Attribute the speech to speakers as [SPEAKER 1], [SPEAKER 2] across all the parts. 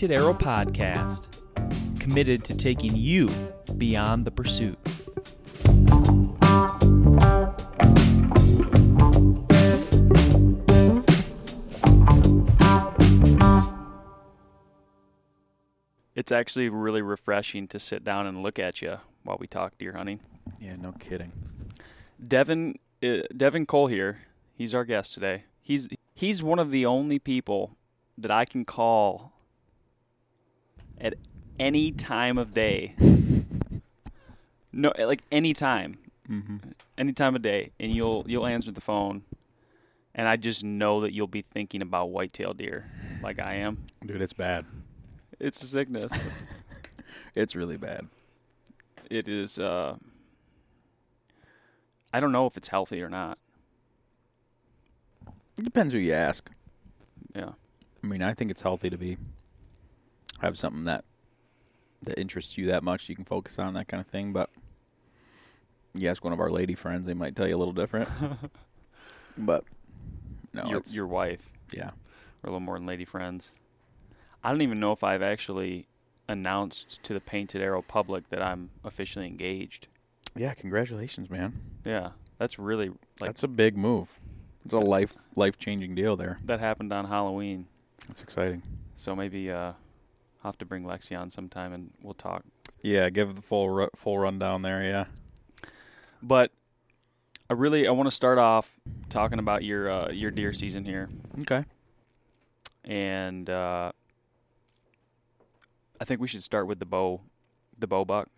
[SPEAKER 1] Painted Arrow Podcast, committed to taking you beyond the pursuit. It's actually really refreshing to sit down and look at you while we talk deer hunting.
[SPEAKER 2] Yeah, no kidding.
[SPEAKER 1] Devin, uh, Devin Cole here. He's our guest today. He's he's one of the only people that I can call at any time of day. no, like any time,
[SPEAKER 2] Mm-hmm.
[SPEAKER 1] any time of day, and you'll you'll answer the phone, and I just know that you'll be thinking about whitetail deer, like I am.
[SPEAKER 2] Dude, it's bad.
[SPEAKER 1] It's a sickness.
[SPEAKER 2] It's really bad.
[SPEAKER 1] it is. Uh, I don't know if it's healthy or not.
[SPEAKER 2] It depends who you ask.
[SPEAKER 1] Yeah.
[SPEAKER 2] I mean, I think it's healthy to be have something that that interests you that much you can focus on that kind of thing. But you ask one of our lady friends, they might tell you a little different. but no,
[SPEAKER 1] your
[SPEAKER 2] it's
[SPEAKER 1] your wife.
[SPEAKER 2] yeah.
[SPEAKER 1] We're a little more than lady friends. I don't even know if I've actually announced to the Painted Arrow public that I'm officially engaged.
[SPEAKER 2] Yeah, congratulations, man.
[SPEAKER 1] Yeah, that's really like
[SPEAKER 2] That's a big move. It's a life life changing deal there.
[SPEAKER 1] that happened on Halloween.
[SPEAKER 2] That's exciting.
[SPEAKER 1] So maybe uh, I'll have to bring Lexi on sometime and we'll talk.
[SPEAKER 2] Yeah, give the full ru- full rundown there. Yeah.
[SPEAKER 1] But I really I want to start off talking about your uh, your deer season here,
[SPEAKER 2] Okay.
[SPEAKER 1] and uh, I think we should start with the bow, the bow buck.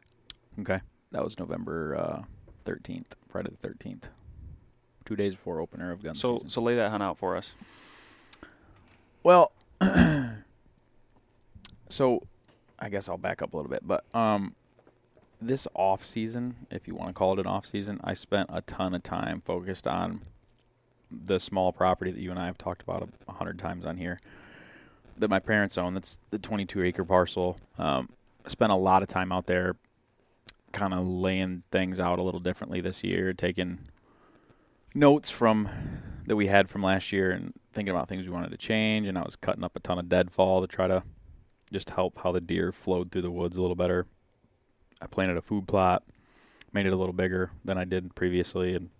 [SPEAKER 2] Okay. That was November uh, thirteenth, Friday the thirteenth. Two days before opener of gun
[SPEAKER 1] So
[SPEAKER 2] season.
[SPEAKER 1] so lay that hunt out for us.
[SPEAKER 2] Well, so I guess I'll back up a little bit, but um, this off season, if you want to call it an off season, I spent a ton of time focused on the small property that you and I have talked about a- hundred times on here that my parents own. That's the 22 acre parcel. Um, spent a lot of time out there, kind of laying things out a little differently this year, taking notes from that we had from last year and thinking about things we wanted to change and I was cutting up a ton of deadfall to try to just help how the deer flowed through the woods a little better. I planted a food plot, made it a little bigger than I did previously and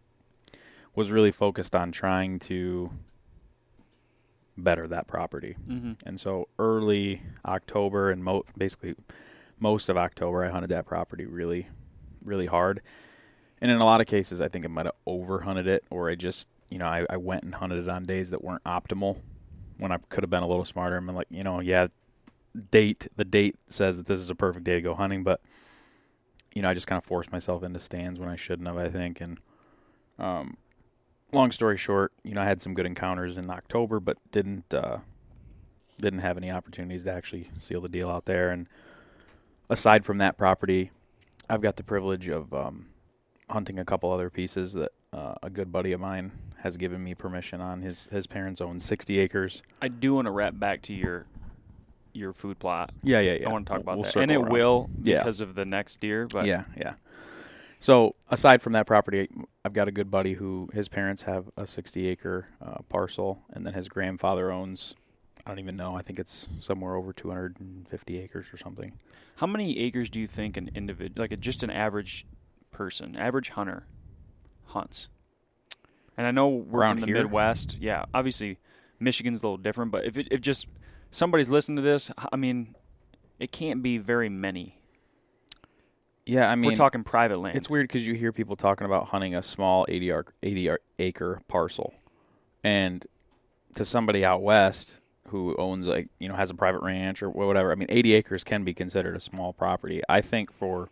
[SPEAKER 2] was really focused on trying to better that property.
[SPEAKER 1] Mm-hmm.
[SPEAKER 2] And so early October and mo- basically most of October, I hunted that property really, really hard. And in a lot of cases, I think I might have over hunted it, or I just, you know, I, I went and hunted it on days that weren't optimal when I could have been a little smarter and been like, you know, yeah, date, the date says that this is a perfect day to go hunting, but, you know, I just kind of forced myself into stands when I shouldn't have, I think. And, um, long story short, you know, I had some good encounters in October, but didn't uh, didn't have any opportunities to actually seal the deal out there. And aside from that property, I've got the privilege of um, hunting a couple other pieces that uh, a good buddy of mine has given me permission on. His his parents own 60 acres.
[SPEAKER 1] I do want to wrap back to your your food plot.
[SPEAKER 2] Yeah, yeah, yeah.
[SPEAKER 1] I want to talk about
[SPEAKER 2] We'll
[SPEAKER 1] that, and it
[SPEAKER 2] around.
[SPEAKER 1] will
[SPEAKER 2] Yeah.
[SPEAKER 1] because of the next deer. But
[SPEAKER 2] yeah, yeah. So aside from that property, I've got a good buddy who his parents have a 60 acre uh, parcel, and then his grandfather owns. I don't even know. I think it's somewhere over 250 acres or something.
[SPEAKER 1] how many acres do you think an individual, like a, just an average person, average hunter, hunts? And I know we're
[SPEAKER 2] Around
[SPEAKER 1] from the
[SPEAKER 2] here?
[SPEAKER 1] Midwest. Yeah, obviously Michigan's a little different, but if it, if just somebody's listening to this, I mean, it can't be very many.
[SPEAKER 2] Yeah, I mean,
[SPEAKER 1] we're talking private land.
[SPEAKER 2] it's weird because you hear people talking about hunting a small 80 ar- 80 ar- acre parcel, and to somebody out west who owns like you know has a private ranch or whatever. I mean, 80 acres can be considered a small property. I think for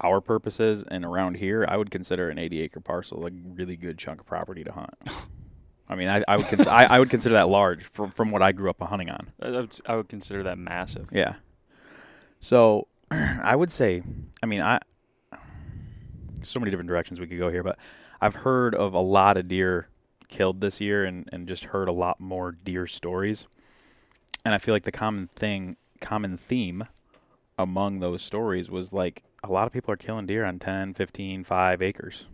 [SPEAKER 2] our purposes and around here, I would consider an 80 acre parcel a really good chunk of property to hunt. I mean, I, I would cons- I, I would consider that large from from what I grew up hunting on.
[SPEAKER 1] I would, I would consider that massive.
[SPEAKER 2] Yeah. So I would say, I mean, I so many different directions we could go here, but I've heard of a lot of deer killed this year and, and just heard a lot more deer stories. And I feel like the common thing, common theme among those stories was like a lot of people are killing deer on 10, 15, 5 acres.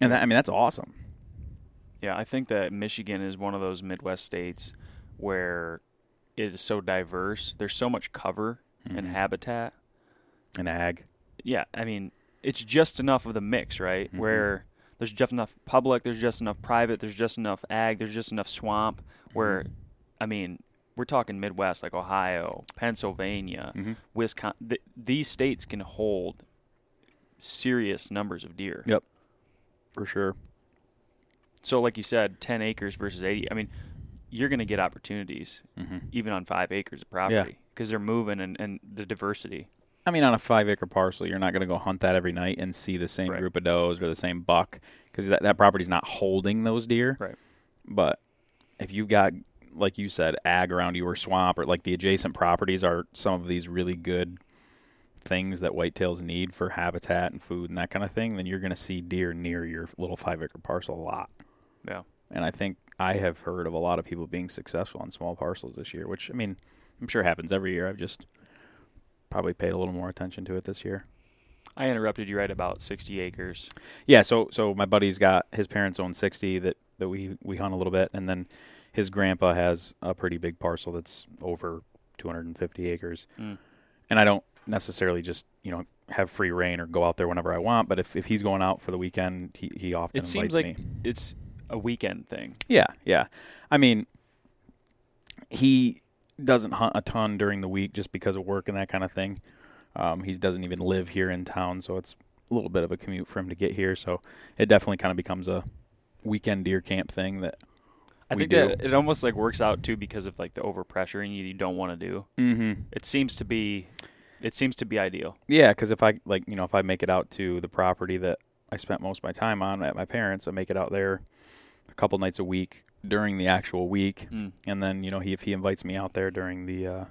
[SPEAKER 2] And that, I mean, that's awesome.
[SPEAKER 1] Yeah, I think that Michigan is one of those Midwest states where it is so diverse. There's so much cover and
[SPEAKER 2] Mhm.
[SPEAKER 1] habitat.
[SPEAKER 2] and ag.
[SPEAKER 1] Yeah, I mean, it's just enough of the mix, right?
[SPEAKER 2] Mhm.
[SPEAKER 1] Where there's just enough public, there's just enough private, there's just enough ag, there's just enough swamp. Where, I mean, we're talking Midwest, like Ohio, Pennsylvania,
[SPEAKER 2] Mhm.
[SPEAKER 1] Wisconsin. Th- these states can hold serious numbers of deer.
[SPEAKER 2] Yep. for sure.
[SPEAKER 1] So, like you said, 10 acres versus 80. I mean, you're going to get opportunities
[SPEAKER 2] hmm
[SPEAKER 1] even on five acres of property because they're moving and, and the diversity.
[SPEAKER 2] I mean, on a five acre parcel, you're not going to go hunt that every night and see the same
[SPEAKER 1] Right.
[SPEAKER 2] group of does or the same buck because that, that property's not holding those deer.
[SPEAKER 1] Right.
[SPEAKER 2] But if you've got, like you said, ag around you or swamp or like the adjacent properties are some of these really good things that whitetails need for habitat and food and that kind of thing, then you're going to see deer near your little five acre parcel a lot.
[SPEAKER 1] Yeah.
[SPEAKER 2] And I think I have heard of a lot of people being successful on small parcels this year, which I mean, I'm sure happens every year. I've just probably paid a little more attention to it this year.
[SPEAKER 1] I interrupted you right about 60 acres.
[SPEAKER 2] Yeah, so so my buddy's got his parents own 60 that that we we hunt a little bit and then his grandpa has a pretty big parcel that's over 250 acres.
[SPEAKER 1] Mm.
[SPEAKER 2] And I don't necessarily just, you know, have free reign or go out there whenever I want, but if if he's going out for the weekend, he he often
[SPEAKER 1] It seems
[SPEAKER 2] invites
[SPEAKER 1] like
[SPEAKER 2] me.
[SPEAKER 1] it's a weekend thing.
[SPEAKER 2] Yeah, yeah. I mean, he doesn't hunt a ton during the week just because of work and that kind of thing. Um, he doesn't even live here in town, so it's a little bit of a commute for him to get here. So it definitely kind of becomes a weekend deer camp thing that
[SPEAKER 1] I think
[SPEAKER 2] do.
[SPEAKER 1] that it almost like works out too because of like the overpressure and you, you don't want to do.
[SPEAKER 2] Mm-hmm.
[SPEAKER 1] It seems to be, it seems to be ideal.
[SPEAKER 2] Yeah, because if I like, you know, if I make it out to the property that I spent most of my time on at my parents, I make it out there couple nights a week during the actual week,
[SPEAKER 1] Mm.
[SPEAKER 2] and then you know, he if he invites me out there during the uh,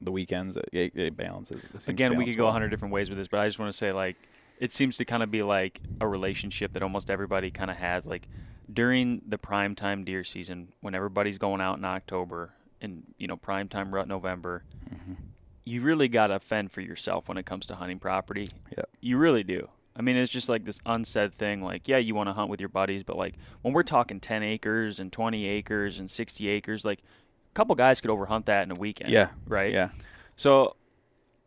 [SPEAKER 2] the weekends, it, it, balances. It
[SPEAKER 1] Again, we could go a
[SPEAKER 2] well.
[SPEAKER 1] hundred different ways with this, but I just want to say like it seems to kind of be like a relationship that almost everybody kind of has. Like during the prime time deer season, when everybody's going out in October and you know prime time rut November,
[SPEAKER 2] Mhm.
[SPEAKER 1] you really got to fend for yourself when it comes to hunting property.
[SPEAKER 2] Yep.
[SPEAKER 1] You really do. I mean, it's just like this unsaid thing. Like, yeah, you want to hunt with your buddies, but like when we're talking 10 acres and 20 acres and 60 acres, like a couple guys could overhunt that in a weekend.
[SPEAKER 2] Yeah,
[SPEAKER 1] Right?
[SPEAKER 2] yeah,
[SPEAKER 1] So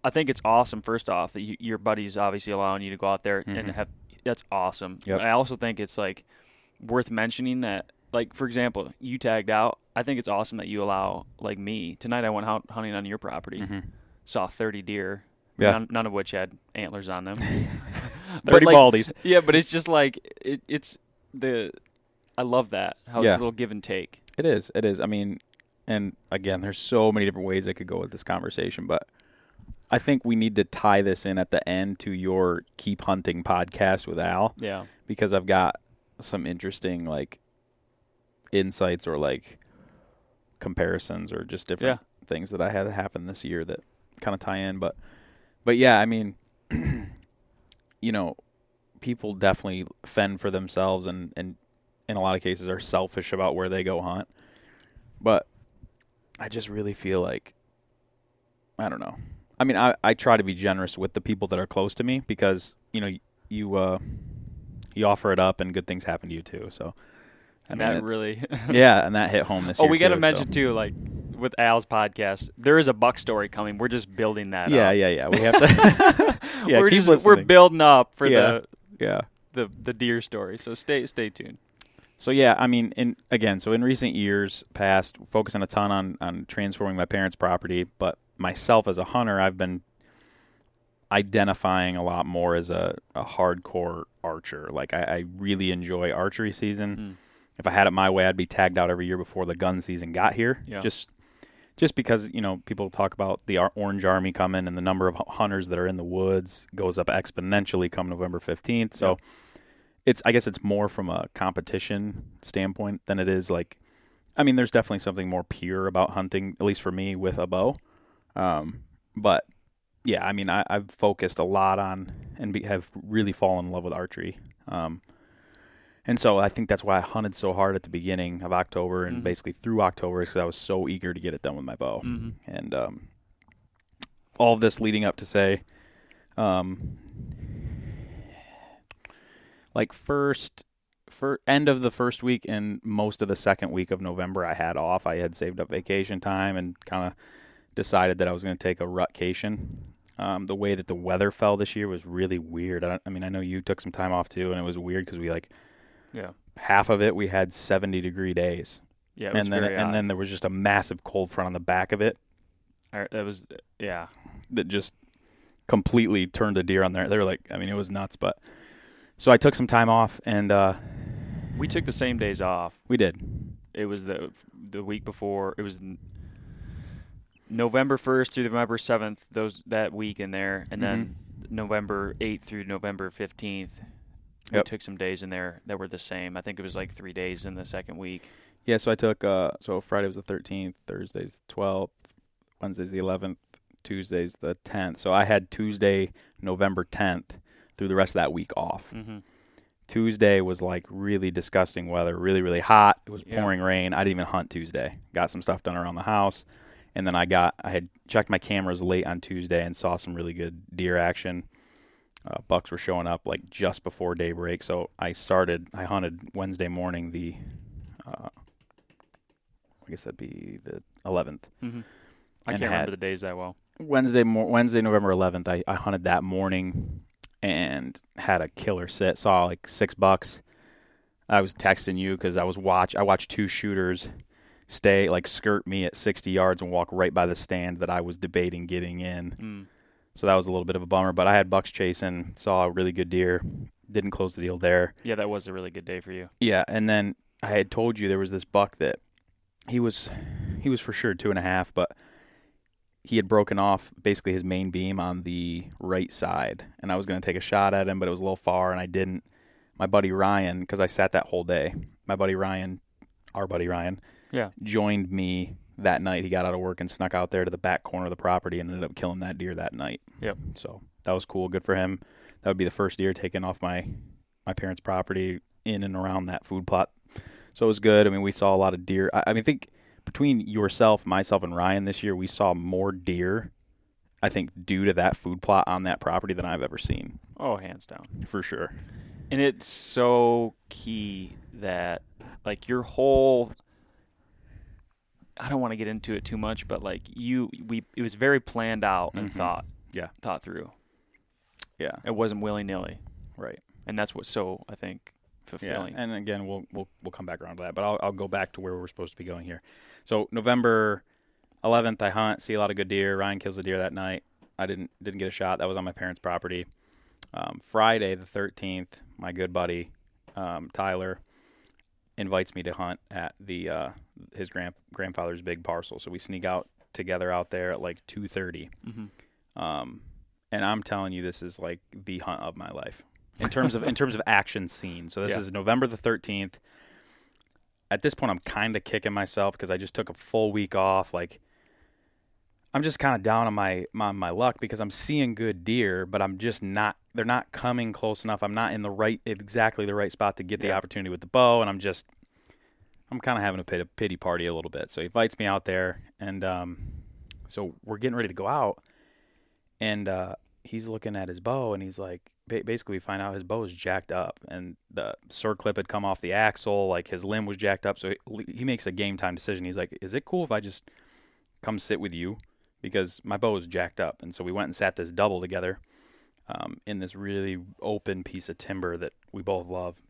[SPEAKER 1] I think it's awesome, first off, that you, your buddies obviously allowing you to go out there and
[SPEAKER 2] Mhm.
[SPEAKER 1] have that's awesome.
[SPEAKER 2] Yep.
[SPEAKER 1] I also think it's like worth mentioning that, like, for example, you tagged out. I think it's awesome that you allow, like me, tonight I went out hunting on your property
[SPEAKER 2] hmm
[SPEAKER 1] saw 30 deer,
[SPEAKER 2] yeah.
[SPEAKER 1] none, none of which had antlers on them.
[SPEAKER 2] Thirty
[SPEAKER 1] like,
[SPEAKER 2] baldies.
[SPEAKER 1] Yeah, but it's just like it, it's the. I love that how it's a little give and take.
[SPEAKER 2] It is. It is. I mean, and again, there's so many different ways I could go with this conversation, but I think we need to tie this in at the end to your keep hunting podcast with Al
[SPEAKER 1] Yeah,
[SPEAKER 2] because I've got some interesting like insights or like comparisons or just different things that I had happen this year that kind of tie in. But but yeah, I mean, you know, people definitely fend for themselves and and in a lot of cases are selfish about where they go hunt. But I just really feel like I don't know. I mean, I I try to be generous with the people that are close to me because you know you uh you offer it up and good things happen to you too. So I
[SPEAKER 1] and
[SPEAKER 2] mean,
[SPEAKER 1] that really.
[SPEAKER 2] yeah, and that hit home this
[SPEAKER 1] oh,
[SPEAKER 2] year.
[SPEAKER 1] we got to mention
[SPEAKER 2] so.
[SPEAKER 1] too, like with Al's podcast, there is a buck story coming. We're just building that.
[SPEAKER 2] Yeah,
[SPEAKER 1] up.
[SPEAKER 2] yeah, yeah. We have to. yeah,
[SPEAKER 1] we're
[SPEAKER 2] keep
[SPEAKER 1] just,
[SPEAKER 2] listening.
[SPEAKER 1] we're building up for
[SPEAKER 2] Yeah. yeah.
[SPEAKER 1] the, the the deer story. So stay stay tuned.
[SPEAKER 2] So yeah, I mean, in again, so in recent years past, focusing a ton on on transforming my parents' property, but myself as a hunter, I've been identifying a lot more as a, a hardcore archer. Like I, I really enjoy archery season.
[SPEAKER 1] Mm.
[SPEAKER 2] If I had it my way, I'd be tagged out every year before the gun season got here.
[SPEAKER 1] Yeah.
[SPEAKER 2] Just just because you know people talk about the Orange Army coming and the number of hunters that are in the woods goes up exponentially come November fifteenth. So
[SPEAKER 1] Yeah.
[SPEAKER 2] it's I guess it's more from a competition standpoint than it is like. I mean, there's definitely something more pure about hunting, at least for me, with a bow. Um, but yeah, I mean, I, I've focused a lot on and be, have really fallen in love with archery. Um, and so I think that's why I hunted so hard at the beginning of October and
[SPEAKER 1] Mhm.
[SPEAKER 2] basically through October because I was so eager to get it done with my bow.
[SPEAKER 1] Mm-hmm.
[SPEAKER 2] And um, all of this leading up to say, um, like first for end of the first week and most of the second week of November, I had off. I had saved up vacation time and kind of decided that I was going to take a rutcation. Um, the way that the weather fell this year was really weird. I, I mean, I know you took some time off too, and it was weird because we like
[SPEAKER 1] Yeah.
[SPEAKER 2] half of it we had 70 degree days,
[SPEAKER 1] Yeah. It was
[SPEAKER 2] and then and
[SPEAKER 1] odd.
[SPEAKER 2] then there was just a massive cold front on the back of it
[SPEAKER 1] that was yeah.
[SPEAKER 2] that just completely turned a deer on there. They were like, I mean, it was nuts. But so I took some time off, and uh,
[SPEAKER 1] We took the same days off.
[SPEAKER 2] we did.
[SPEAKER 1] It was the the week before. It was November first through November seventh. Those that week in there, and then
[SPEAKER 2] Mm-hmm.
[SPEAKER 1] November eighth through November fifteenth. We took some days in there that were the same. I think it was like three days in the second week.
[SPEAKER 2] Yeah, so I took uh so Friday was the 13th, Thursday's the 12th, Wednesday's the 11th, Tuesday's the 10th. So I had Tuesday, November 10th through the rest of that week off.
[SPEAKER 1] Mm-hmm.
[SPEAKER 2] Tuesday was like really disgusting weather, really really hot. It was
[SPEAKER 1] Yeah.
[SPEAKER 2] pouring rain. I didn't even hunt Tuesday. Got some stuff done around the house. And then I got I had checked my cameras late on Tuesday and saw some really good deer action. Uh, bucks were showing up like just before daybreak, so I started. I hunted Wednesday morning, the uh, I guess that'd be the 11th.
[SPEAKER 1] Mm-hmm. I can't remember the days that well.
[SPEAKER 2] Wednesday, mor- Wednesday, November 11th. I, I hunted that morning and had a killer sit. Saw like six bucks. I was texting you because I was watch. I watched two shooters stay like skirt me at 60 yards and walk right by the stand that I was debating getting in.
[SPEAKER 1] Mm.
[SPEAKER 2] So that was a little bit of a bummer. But I had bucks chasing. Saw a really good deer. Didn't close the deal there.
[SPEAKER 1] Yeah, that was a really good day for you.
[SPEAKER 2] Yeah, and then I had told you there was this buck that he was he was for sure two and a half, but he had broken off basically his main beam on the right side, and I was going to take a shot at him, but it was a little far, and I didn't. My buddy Ryan, because I sat that whole day, my buddy Ryan, our buddy Ryan,
[SPEAKER 1] Yeah.
[SPEAKER 2] joined me that night. He got out of work and snuck out there to the back corner of the property and ended up killing that deer that night.
[SPEAKER 1] Yep.
[SPEAKER 2] So that was cool. Good for him. That would be the first deer taken off my my parents' property in and around that food plot. So it was good. I mean, we saw a lot of deer. I, I mean, I think between yourself, myself, and Ryan this year, we saw more deer. I think due to that food plot on that property than I've ever seen,
[SPEAKER 1] Oh, hands down.
[SPEAKER 2] for sure.
[SPEAKER 1] And it's so key that like your whole I don't want to get into it too much, but like you we it was very planned out and
[SPEAKER 2] Mhm.
[SPEAKER 1] thought
[SPEAKER 2] Yeah.
[SPEAKER 1] thought through.
[SPEAKER 2] Yeah.
[SPEAKER 1] It wasn't willy nilly.
[SPEAKER 2] Right.
[SPEAKER 1] And that's what's so I think fulfilling.
[SPEAKER 2] Yeah, and again, we'll we'll we'll come back around to that, but I'll I'll go back to where we're supposed to be going here. So November 11th, I hunt, see a lot of good deer. Ryan kills a deer that night. I didn't didn't get a shot. That was on my parents' property. Um, Friday the 13th, my good buddy um, Tyler invites me to hunt at the uh, his grand grandfather's big parcel. So we sneak out together out there at like 2:30.
[SPEAKER 1] hmm
[SPEAKER 2] Um, and I'm telling you, this is like the hunt of my life in terms of in terms of action scene. So this
[SPEAKER 1] Yeah.
[SPEAKER 2] is November the 13th. At this point, I'm kind of kicking myself because I just took a full week off. Like, I'm just kind of down on my on my luck because I'm seeing good deer, but I'm just not. They're not coming close enough. I'm not in the right exactly the right spot to get the
[SPEAKER 1] Yeah.
[SPEAKER 2] opportunity with the bow, and I'm just. I'm kind of having a pity, pity party a little bit. So he invites me out there, and um, so we're getting ready to go out and uh, he's looking at his bow and he's like ba- basically we find out his bow is jacked up and the circlip had come off the axle like his limb was jacked up so he, he makes a game time decision he's like is it cool if i just come sit with you because my bow is jacked up and so we went and sat this double together um, in this really open piece of timber that we both love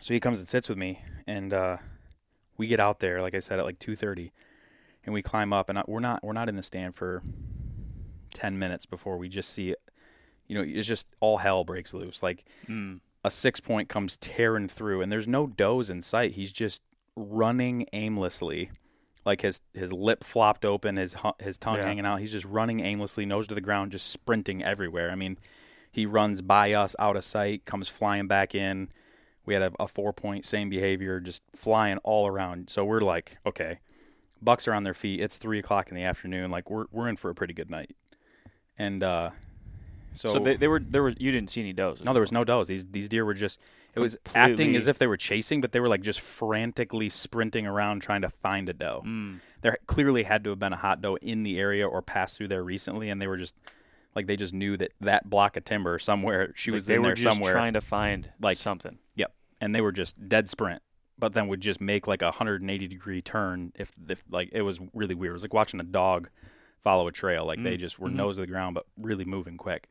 [SPEAKER 2] so he comes and sits with me and uh, we get out there like i said at like 2.30 and we climb up and I, we're not we're not in the stand for 10 minutes before we just see it. You know, it's just all hell breaks loose. Like
[SPEAKER 1] Mm.
[SPEAKER 2] a six point comes tearing through, and there's no does in sight. He's just running aimlessly, like his his lip flopped open, his his tongue
[SPEAKER 1] Yeah.
[SPEAKER 2] hanging out. He's just running aimlessly, nose to the ground, just sprinting everywhere. I mean, he runs by us out of sight, comes flying back in. We had a, a four point, same behavior, just flying all around. So we're like, okay, Bucks are on their feet. It's three o'clock in the afternoon. Like we're we're in for a pretty good night. And uh, so,
[SPEAKER 1] So, they, they were there was you didn't see any does.
[SPEAKER 2] no, there was no does. These these deer were just it was acting as if they were chasing, but they were like just frantically sprinting around trying to find a doe.
[SPEAKER 1] Mm.
[SPEAKER 2] There clearly had to have been a hot doe in the area or passed through there recently, and they were just like they just knew that that block of timber somewhere she
[SPEAKER 1] Like,
[SPEAKER 2] was
[SPEAKER 1] they
[SPEAKER 2] in
[SPEAKER 1] were
[SPEAKER 2] there
[SPEAKER 1] just
[SPEAKER 2] somewhere.
[SPEAKER 1] trying to find
[SPEAKER 2] like-
[SPEAKER 1] something.
[SPEAKER 2] Yep. and they were just dead sprint, but then would just make like a 180 degree turn if, if like it was really weird. It was like watching a dog follow a trail. Like they
[SPEAKER 1] Mm,
[SPEAKER 2] just were
[SPEAKER 1] mhm.
[SPEAKER 2] nose to the ground, but really moving quick.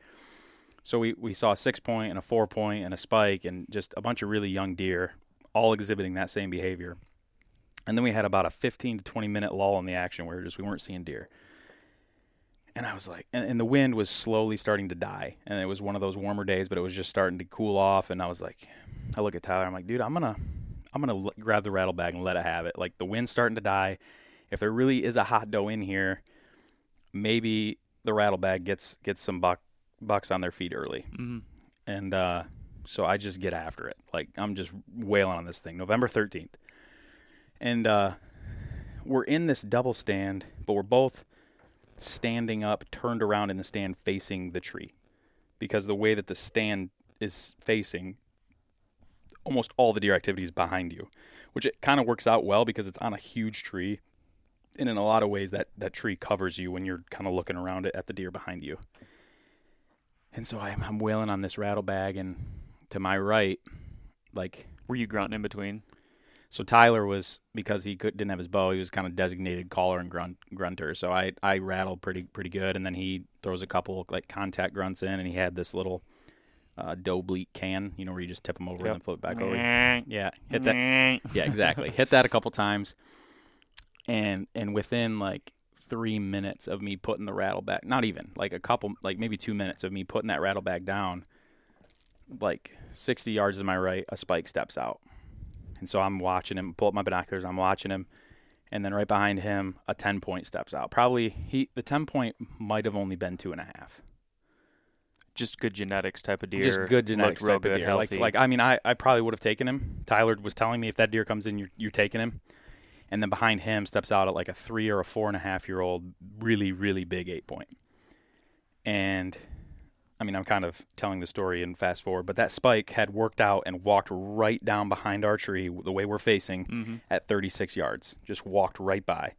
[SPEAKER 2] So we, we saw a six point and a four point and a spike and just a bunch of really young deer, all exhibiting that same behavior. And then we had about a 15 to 20 minute lull in the action where just we weren't seeing deer. And I was like, and, and the wind was slowly starting to die. And it was one of those warmer days, but it was just starting to cool off. And I was like, I look at Tyler, I'm like, dude, I'm gonna, I'm gonna l- grab the rattle bag and let it have it. Like the wind's starting to die. If there really is a hot doe in here, maybe the rattle bag gets gets some buck bucks on their feet early
[SPEAKER 1] Mm-hmm.
[SPEAKER 2] and uh, so I just get after it. Like I'm just wailing on this thing. November 13th, and uh, we're in this double stand, but we're both standing up, turned around in the stand, facing the tree, because the way that the stand is facing, almost all the deer activity is behind you, which it kind of works out well because it's on a huge tree. And in a lot of ways, that, that tree covers you when you're kind of looking around it at the deer behind you. And so I'm, I'm wailing on this rattle bag, and to my right, like
[SPEAKER 1] Were you grunting in between?
[SPEAKER 2] so Tyler was because he could, didn't have his bow, he was kind of designated caller and grunt, grunter. So I I rattled pretty pretty good, and then he throws a couple like contact grunts in, and he had this little uh, doe bleat can, you know, where you just tip them over
[SPEAKER 1] Yep.
[SPEAKER 2] and then flip back over. Yeah, hit that. Yeah, exactly. hit that a couple times, and and within like three minutes of me putting the rattle back, not even like a couple, like maybe two minutes of me putting that rattle bag down, like sixty yards to my right, a spike steps out, and so I'm watching him. Pull up my binoculars. I'm watching him, and then right behind him, a ten point steps out. Probably he the ten point might have only been two and a half.
[SPEAKER 1] Just good genetics type of deer.
[SPEAKER 2] Just good genetics type of
[SPEAKER 1] good,
[SPEAKER 2] deer. Like, like I mean, I, I probably would have taken him. Tyler was telling me if that deer comes in, you're, you're taking him. And then behind him steps out at like a three or a four and a half year old, really, really big eight point. And I mean, I'm kind of telling the story and fast forward, but that spike had worked out and walked right down behind our tree, the way we're facing,
[SPEAKER 1] Mhm.
[SPEAKER 2] at 36 yards. Just walked right by.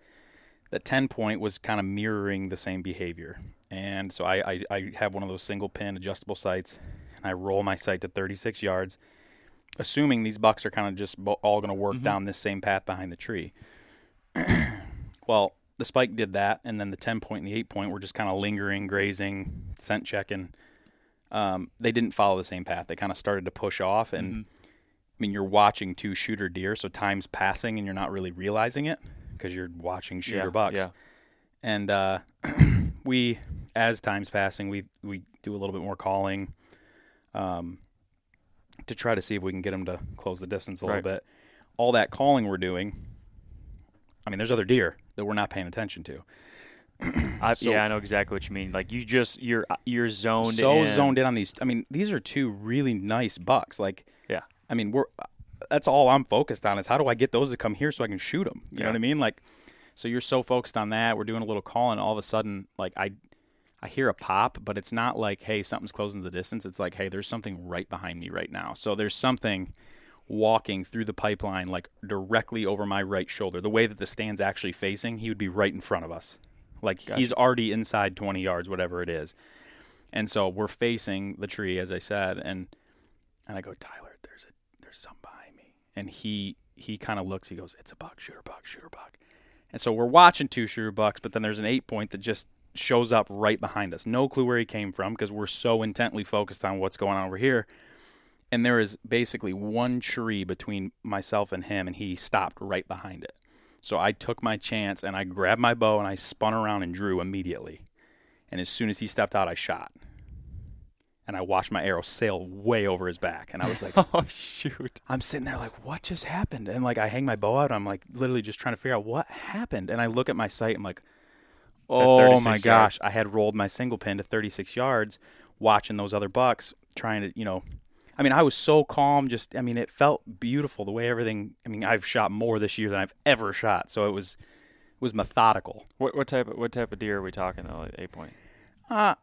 [SPEAKER 2] The 10 point was kind of mirroring the same behavior. And so I, I, I have one of those single pin adjustable sights, and I roll my sight to 36 yards, assuming these bucks are kind of just all going to work
[SPEAKER 1] Mhm.
[SPEAKER 2] down this same path behind the tree. well, the spike did that, and then the 10 point and the 8 point were just kind of lingering, grazing, scent checking. Um, they didn't follow the same path. They kind of started to push off, and
[SPEAKER 1] Mhm.
[SPEAKER 2] I mean, you're watching two shooter deer, so time's passing, and you're not really realizing it because you're watching shooter
[SPEAKER 1] yeah,
[SPEAKER 2] bucks.
[SPEAKER 1] Yeah.
[SPEAKER 2] And uh, we, as time's passing, we we do a little bit more calling, um, to try to see if we can get them to close the distance a
[SPEAKER 1] Right.
[SPEAKER 2] little bit. All that calling we're doing, I mean, there's other deer that we're not paying attention to.
[SPEAKER 1] I,
[SPEAKER 2] So-
[SPEAKER 1] yeah, I know exactly what you mean. Like you just you're uh, you're zoned
[SPEAKER 2] so
[SPEAKER 1] in.
[SPEAKER 2] zoned in on these. I mean, these are two really nice bucks. Like,
[SPEAKER 1] Yeah.
[SPEAKER 2] I mean, we're that's all I'm focused on is how do I get those to come here so I can shoot them. You know what I mean? Like, so you're so focused on that. We're doing a little calling. All of a sudden, like I, I hear a pop, but it's not like hey something's closing the distance. It's like hey there's something right behind me right now. So there's something walking through the pipeline like directly over my right shoulder. The way that the stand's actually facing, he would be right in front of us. Like
[SPEAKER 1] Gotcha.
[SPEAKER 2] he's already inside 20 yards, whatever it is. And so we're facing the tree, as I said, and and I go, Tyler, there's a there's something behind me, and he he kind of looks, he goes, it's a buck, shooter buck, shooter buck, and so we're watching two shooter bucks, but then there's an eight point that just shows up right behind us. No clue where he came from because we're so intently focused on what's going on over here. And there is basically one tree between myself and him, and he stopped right behind it. So I took my chance and I grabbed my bow and I spun around and drew immediately. And as soon as he stepped out, I shot. And I watched my arrow sail way over his back. And I was like,
[SPEAKER 1] Oh shoot!
[SPEAKER 2] I'm sitting there like, what just happened? And like, I hang my bow out. I'm like, literally just trying to figure out what happened. And I look at my sight. I'm like, oh my
[SPEAKER 1] yards.
[SPEAKER 2] gosh! I had rolled my single pin to 36 yards, watching those other bucks trying to, you know. I mean, I was so calm. Just, I mean, it felt beautiful the way everything. I mean, I've shot more this year than I've ever shot, so it was, it was methodical.
[SPEAKER 1] What what type of what type of deer are we talking though? Like eight point.
[SPEAKER 2] Uh,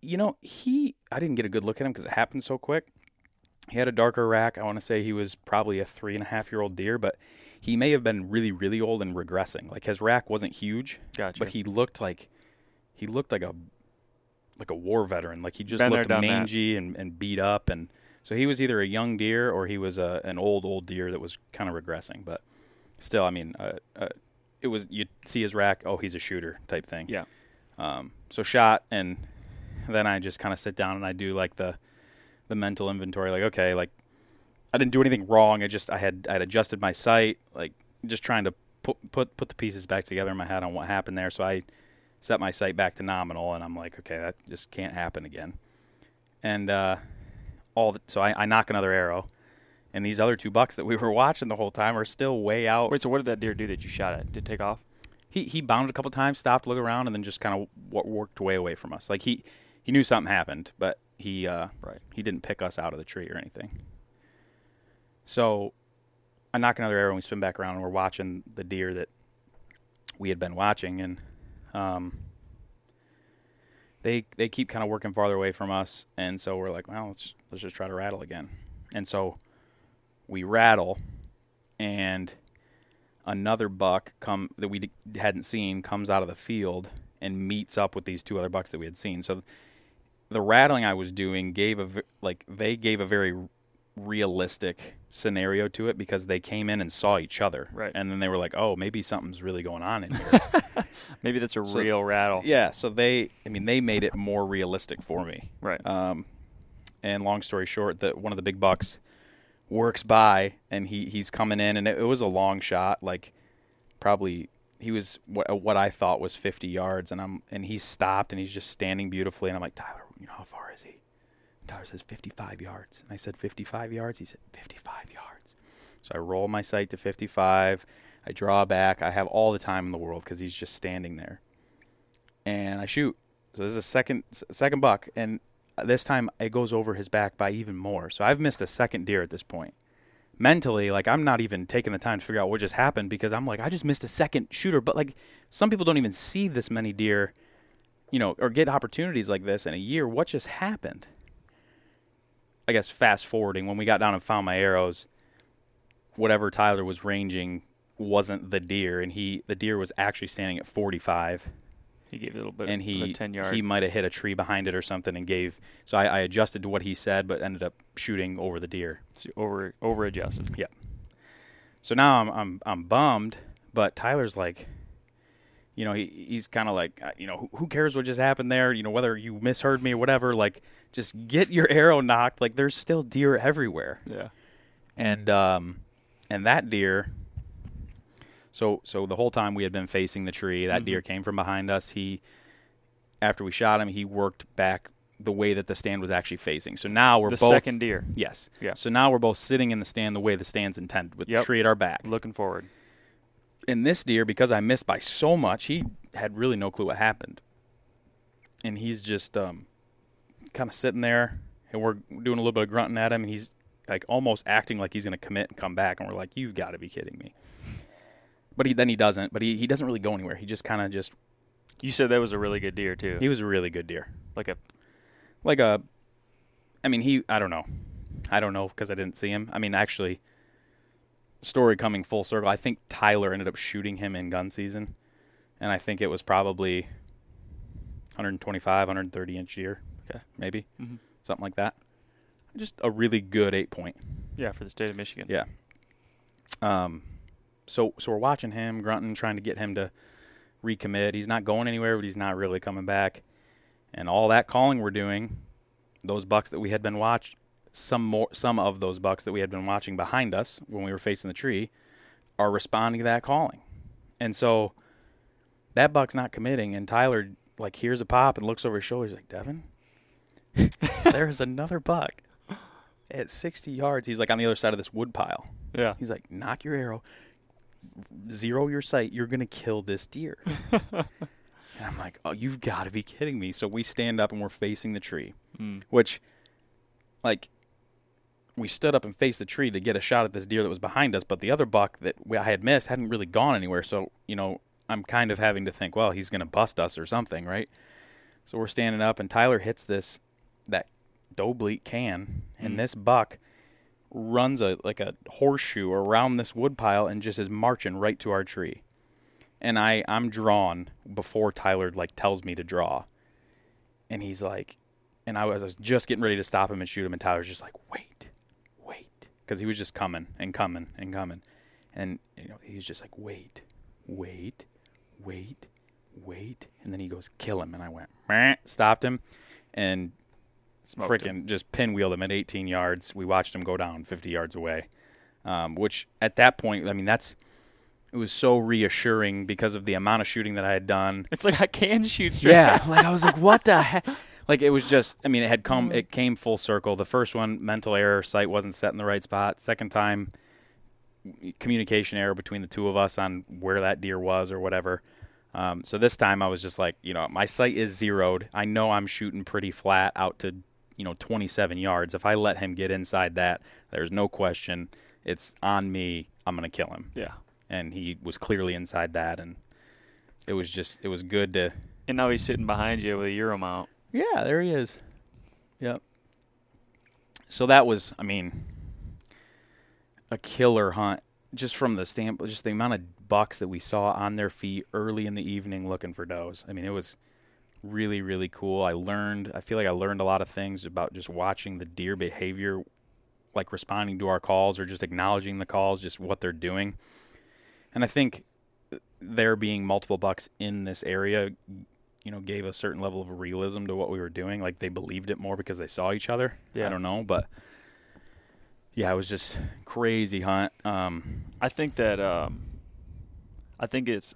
[SPEAKER 2] you know, he, I didn't get a good look at him because it happened so quick. He had a darker rack. I want to say he was probably a three and a half year old deer, but he may have been really, really old and regressing. Like his rack wasn't huge,
[SPEAKER 1] Gotcha.
[SPEAKER 2] but he looked like, he looked like a, like a war veteran. Like he just
[SPEAKER 1] Been
[SPEAKER 2] looked
[SPEAKER 1] that.
[SPEAKER 2] mangy and, and beat up. And So he was either a young deer or he was a, an old old deer that was kind of regressing. But still, I mean, uh, uh, it was you'd see his rack. Oh, he's a shooter type thing.
[SPEAKER 1] Yeah.
[SPEAKER 2] Um, so shot, and then I just kind of sit down and I do like the the mental inventory. Like, okay, like I didn't do anything wrong. I just I had I had adjusted my sight, like just trying to put put put the pieces back together in my head on what happened there. So I set my sight back to nominal, and I'm like, okay, that just can't happen again. And uh, all the, so I, I nock another arrow, and these other two bucks that we were watching the whole time are still way out.
[SPEAKER 1] Wait, so what did that deer do that you shot at? Did it take off?
[SPEAKER 2] He he bounded a couple times, stopped, looked around, and then just kind of worked way away from us. Like he he knew something happened, but he uh,
[SPEAKER 1] Right.
[SPEAKER 2] he didn't pick us out of the tree or anything. So I nock another arrow and we spin back around and we're watching the deer that we had been watching and um, they they keep kind of working farther away from us and so we're like, well, let's let's just try to rattle again. And so we rattle and another buck come that we hadn't seen comes out of the field and meets up with these two other bucks that we had seen. So the rattling I was doing gave a like they gave a very realistic scenario to it because they came in and saw each other,
[SPEAKER 1] Right.
[SPEAKER 2] And then they were like, "Oh, maybe something's really going on in here."
[SPEAKER 1] Maybe that's a
[SPEAKER 2] So-
[SPEAKER 1] real rattle.
[SPEAKER 2] yeah, so they, I mean, they made it more realistic for me.
[SPEAKER 1] Right.
[SPEAKER 2] Um, and long story short, that one of the big bucks works by, and he he's coming in, and it, it was a long shot, like probably he was what what I thought was 50 yards, and I'm and he's stopped, and he's just standing beautifully, and I'm like, Tyler, you know how far is he? Tyler says 55 yards, and I said 55 yards. He said 55 yards. So I roll my sight to 55. I draw back. I have all the time in the world because he's just standing there, and I shoot. So this is a second second buck, and this time it goes over his back by even more. So I've missed a second deer at this point. Mentally, like I'm not even taking the time to figure out what just happened because I'm like I just missed a second shooter. But like some people don't even see this many deer, you know, or get opportunities like this in a year. What just happened? I guess fast forwarding when we got down and found my arrows, whatever Tyler was ranging wasn't the deer, and he the deer was actually standing at 45
[SPEAKER 1] He gave it a little bit
[SPEAKER 2] and
[SPEAKER 1] of
[SPEAKER 2] he
[SPEAKER 1] a 10 yard.
[SPEAKER 2] he might have hit a tree behind it or something and gave. So I, I adjusted to what he said, but ended up shooting over the deer.
[SPEAKER 1] So over over adjusted.
[SPEAKER 2] Yeah. So now I'm I'm I'm bummed, but Tyler's like, you know, he he's kind of like, uh, you know, who, who cares what just happened there? You know, whether you misheard me or whatever. Like, just get your arrow nocked. Like, there's still deer everywhere
[SPEAKER 1] Yeah.
[SPEAKER 2] and um, and that deer. So so the whole time we had been facing the tree, that
[SPEAKER 1] Mhm.
[SPEAKER 2] deer came from behind us. He, after we shot him, he worked back the way that the stand was actually facing. So now we're
[SPEAKER 1] the
[SPEAKER 2] both
[SPEAKER 1] second deer.
[SPEAKER 2] yes.
[SPEAKER 1] Yeah.
[SPEAKER 2] So now we're both sitting in the stand the way the stand's intended, with
[SPEAKER 1] Yep.
[SPEAKER 2] the tree at our back.
[SPEAKER 1] Looking forward.
[SPEAKER 2] And this deer, because I missed by so much, he had really no clue what happened. And he's just um, kind of sitting there, and we're doing a little bit of grunting at him, and he's like almost acting like he's going to commit and come back, and we're like, "You've got to be kidding me!" But he then he doesn't. But he, he doesn't really go anywhere. He just kind of just
[SPEAKER 1] You said that was a really good deer too.
[SPEAKER 2] he was a really good deer,
[SPEAKER 1] like a
[SPEAKER 2] like a. I mean, he I don't know, I don't know because I didn't see him. I mean, actually, story coming full circle. I think Tyler ended up shooting him in gun season, and I think it was probably 125, 130 inch deer.
[SPEAKER 1] Okay.
[SPEAKER 2] maybe
[SPEAKER 1] Mhm.
[SPEAKER 2] something like that. Just a really good eight point.
[SPEAKER 1] yeah for the state of Michigan.
[SPEAKER 2] Yeah. Um, so so we're watching him grunting, trying to get him to recommit. He's not going anywhere, but he's not really coming back. And all that calling we're doing, those bucks that we had been watch, some more, some of those bucks that we had been watching behind us when we were facing the tree, are responding to that calling. And so that buck's not committing, and Tyler like hears a pop and looks over his shoulder. He's like, Devin, there's another buck at 60 yards. He's like on the other side of this wood pile.
[SPEAKER 1] Yeah.
[SPEAKER 2] He's like, nock your arrow, zero your sight. You're gonna kill this deer. and I'm like, oh, you've got to be kidding me. So we stand up and we're facing the tree,
[SPEAKER 1] Mm.
[SPEAKER 2] which, like, we stood up and faced the tree to get a shot at this deer that was behind us. But the other buck that we, I had missed hadn't really gone anywhere. So you know, I'm kind of having to think, well, he's gonna bust us or something, right? So we're standing up, and Tyler hits this that doe bleat can, and
[SPEAKER 1] Mm.
[SPEAKER 2] this buck runs a like a horseshoe around this wood pile and just is marching right to our tree. And I I'm drawn before Tyler like tells me to draw. And he's like and I was, I was just getting ready to stop him and shoot him, and Tyler's just like, wait, wait, because he was just coming and coming and coming, and you know he was just like, wait, wait, wait, wait, and then he goes, kill him, and I went, Meh, stopped him, and
[SPEAKER 1] Smoked
[SPEAKER 2] freaking
[SPEAKER 1] him.
[SPEAKER 2] just pinwheeled him at 18 yards. We watched him go down 50 yards away, um, which at that point, I mean, that's it was so reassuring because of the amount of shooting that I had done.
[SPEAKER 1] It's like I can shoot straight.
[SPEAKER 2] Yeah, like I was like, what the heck? Like it was just, I mean, it had come, it came full circle. The first one, mental error, sight wasn't set in the right spot. Second time, communication error between the two of us on where that deer was or whatever. Um, so this time I was just like, you know, my sight is zeroed. I know I'm shooting pretty flat out to, you know, 27 yards. If I let him get inside that, there's no question. It's on me. I'm gonna kill him.
[SPEAKER 1] Yeah.
[SPEAKER 2] And he was clearly inside that, and it was just, it was good to.
[SPEAKER 1] And now he's sitting behind you with a Euro mount.
[SPEAKER 2] Yeah, there he is. Yep. So that was, I mean, a killer hunt just from the stamp, just the amount of bucks that we saw on their feet early in the evening looking for does. I mean, it was really, really cool. I learned, I feel like I learned a lot of things about just watching the deer behavior, like responding to our calls or just acknowledging the calls, just what they're doing. And I think there being multiple bucks in this area you know, gave a certain level of realism to what we were doing. Like they believed it more because they saw each other.
[SPEAKER 1] Yeah.
[SPEAKER 2] I don't know, but yeah, it was just crazy hunt. Um,
[SPEAKER 1] I think that um, I think it's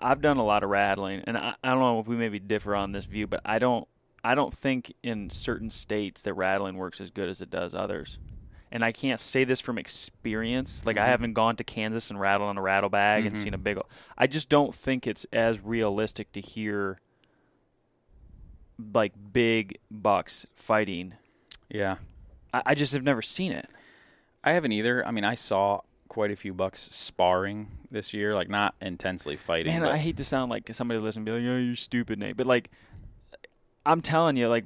[SPEAKER 1] I've done a lot of rattling, and I, I don't know if we maybe differ on this view, but I don't I don't think in certain states that rattling works as good as it does others. And I can't say this from experience. Like I
[SPEAKER 2] Mhm.
[SPEAKER 1] haven't gone to Kansas and rattled on a rattle bag and
[SPEAKER 2] Mhm.
[SPEAKER 1] seen a big. I just don't think it's as realistic to hear like big bucks fighting.
[SPEAKER 2] yeah,
[SPEAKER 1] I, I just have never seen it.
[SPEAKER 2] I haven't either. I mean, I saw quite a few bucks sparring this year, like not intensely fighting.
[SPEAKER 1] Man,
[SPEAKER 2] but
[SPEAKER 1] I hate to sound like somebody listen and be like, "Oh, you're stupid, Nate," but like, I'm telling you, like,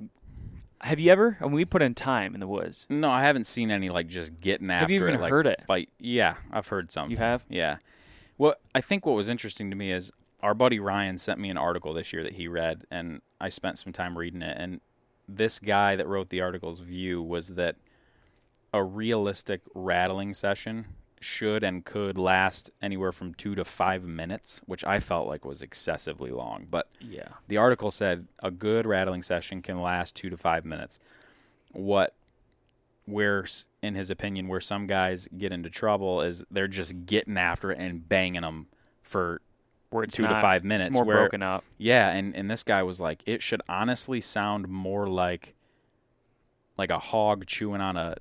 [SPEAKER 1] have you ever? I mean, we put in time in the woods.
[SPEAKER 2] no, I haven't seen any like just getting after
[SPEAKER 1] Have you even
[SPEAKER 2] it, like,
[SPEAKER 1] heard it?
[SPEAKER 2] fight. Yeah, I've heard some.
[SPEAKER 1] You have?
[SPEAKER 2] Yeah. Well, I think what was interesting to me is our buddy Ryan sent me an article this year that he read, and I spent some time reading it. And this guy that wrote the article's view was that a realistic rattling session should and could last anywhere from two to five minutes, which I felt like was excessively long. But
[SPEAKER 1] Yeah.
[SPEAKER 2] the article said a good rattling session can last two to five minutes. What, where, in his opinion, where some guys get into trouble is they're just getting after it and banging them for
[SPEAKER 1] Where
[SPEAKER 2] two to five minutes.
[SPEAKER 1] It's more
[SPEAKER 2] where,
[SPEAKER 1] broken up.
[SPEAKER 2] Yeah, and and this guy was like, it should honestly sound more like like a hog chewing on a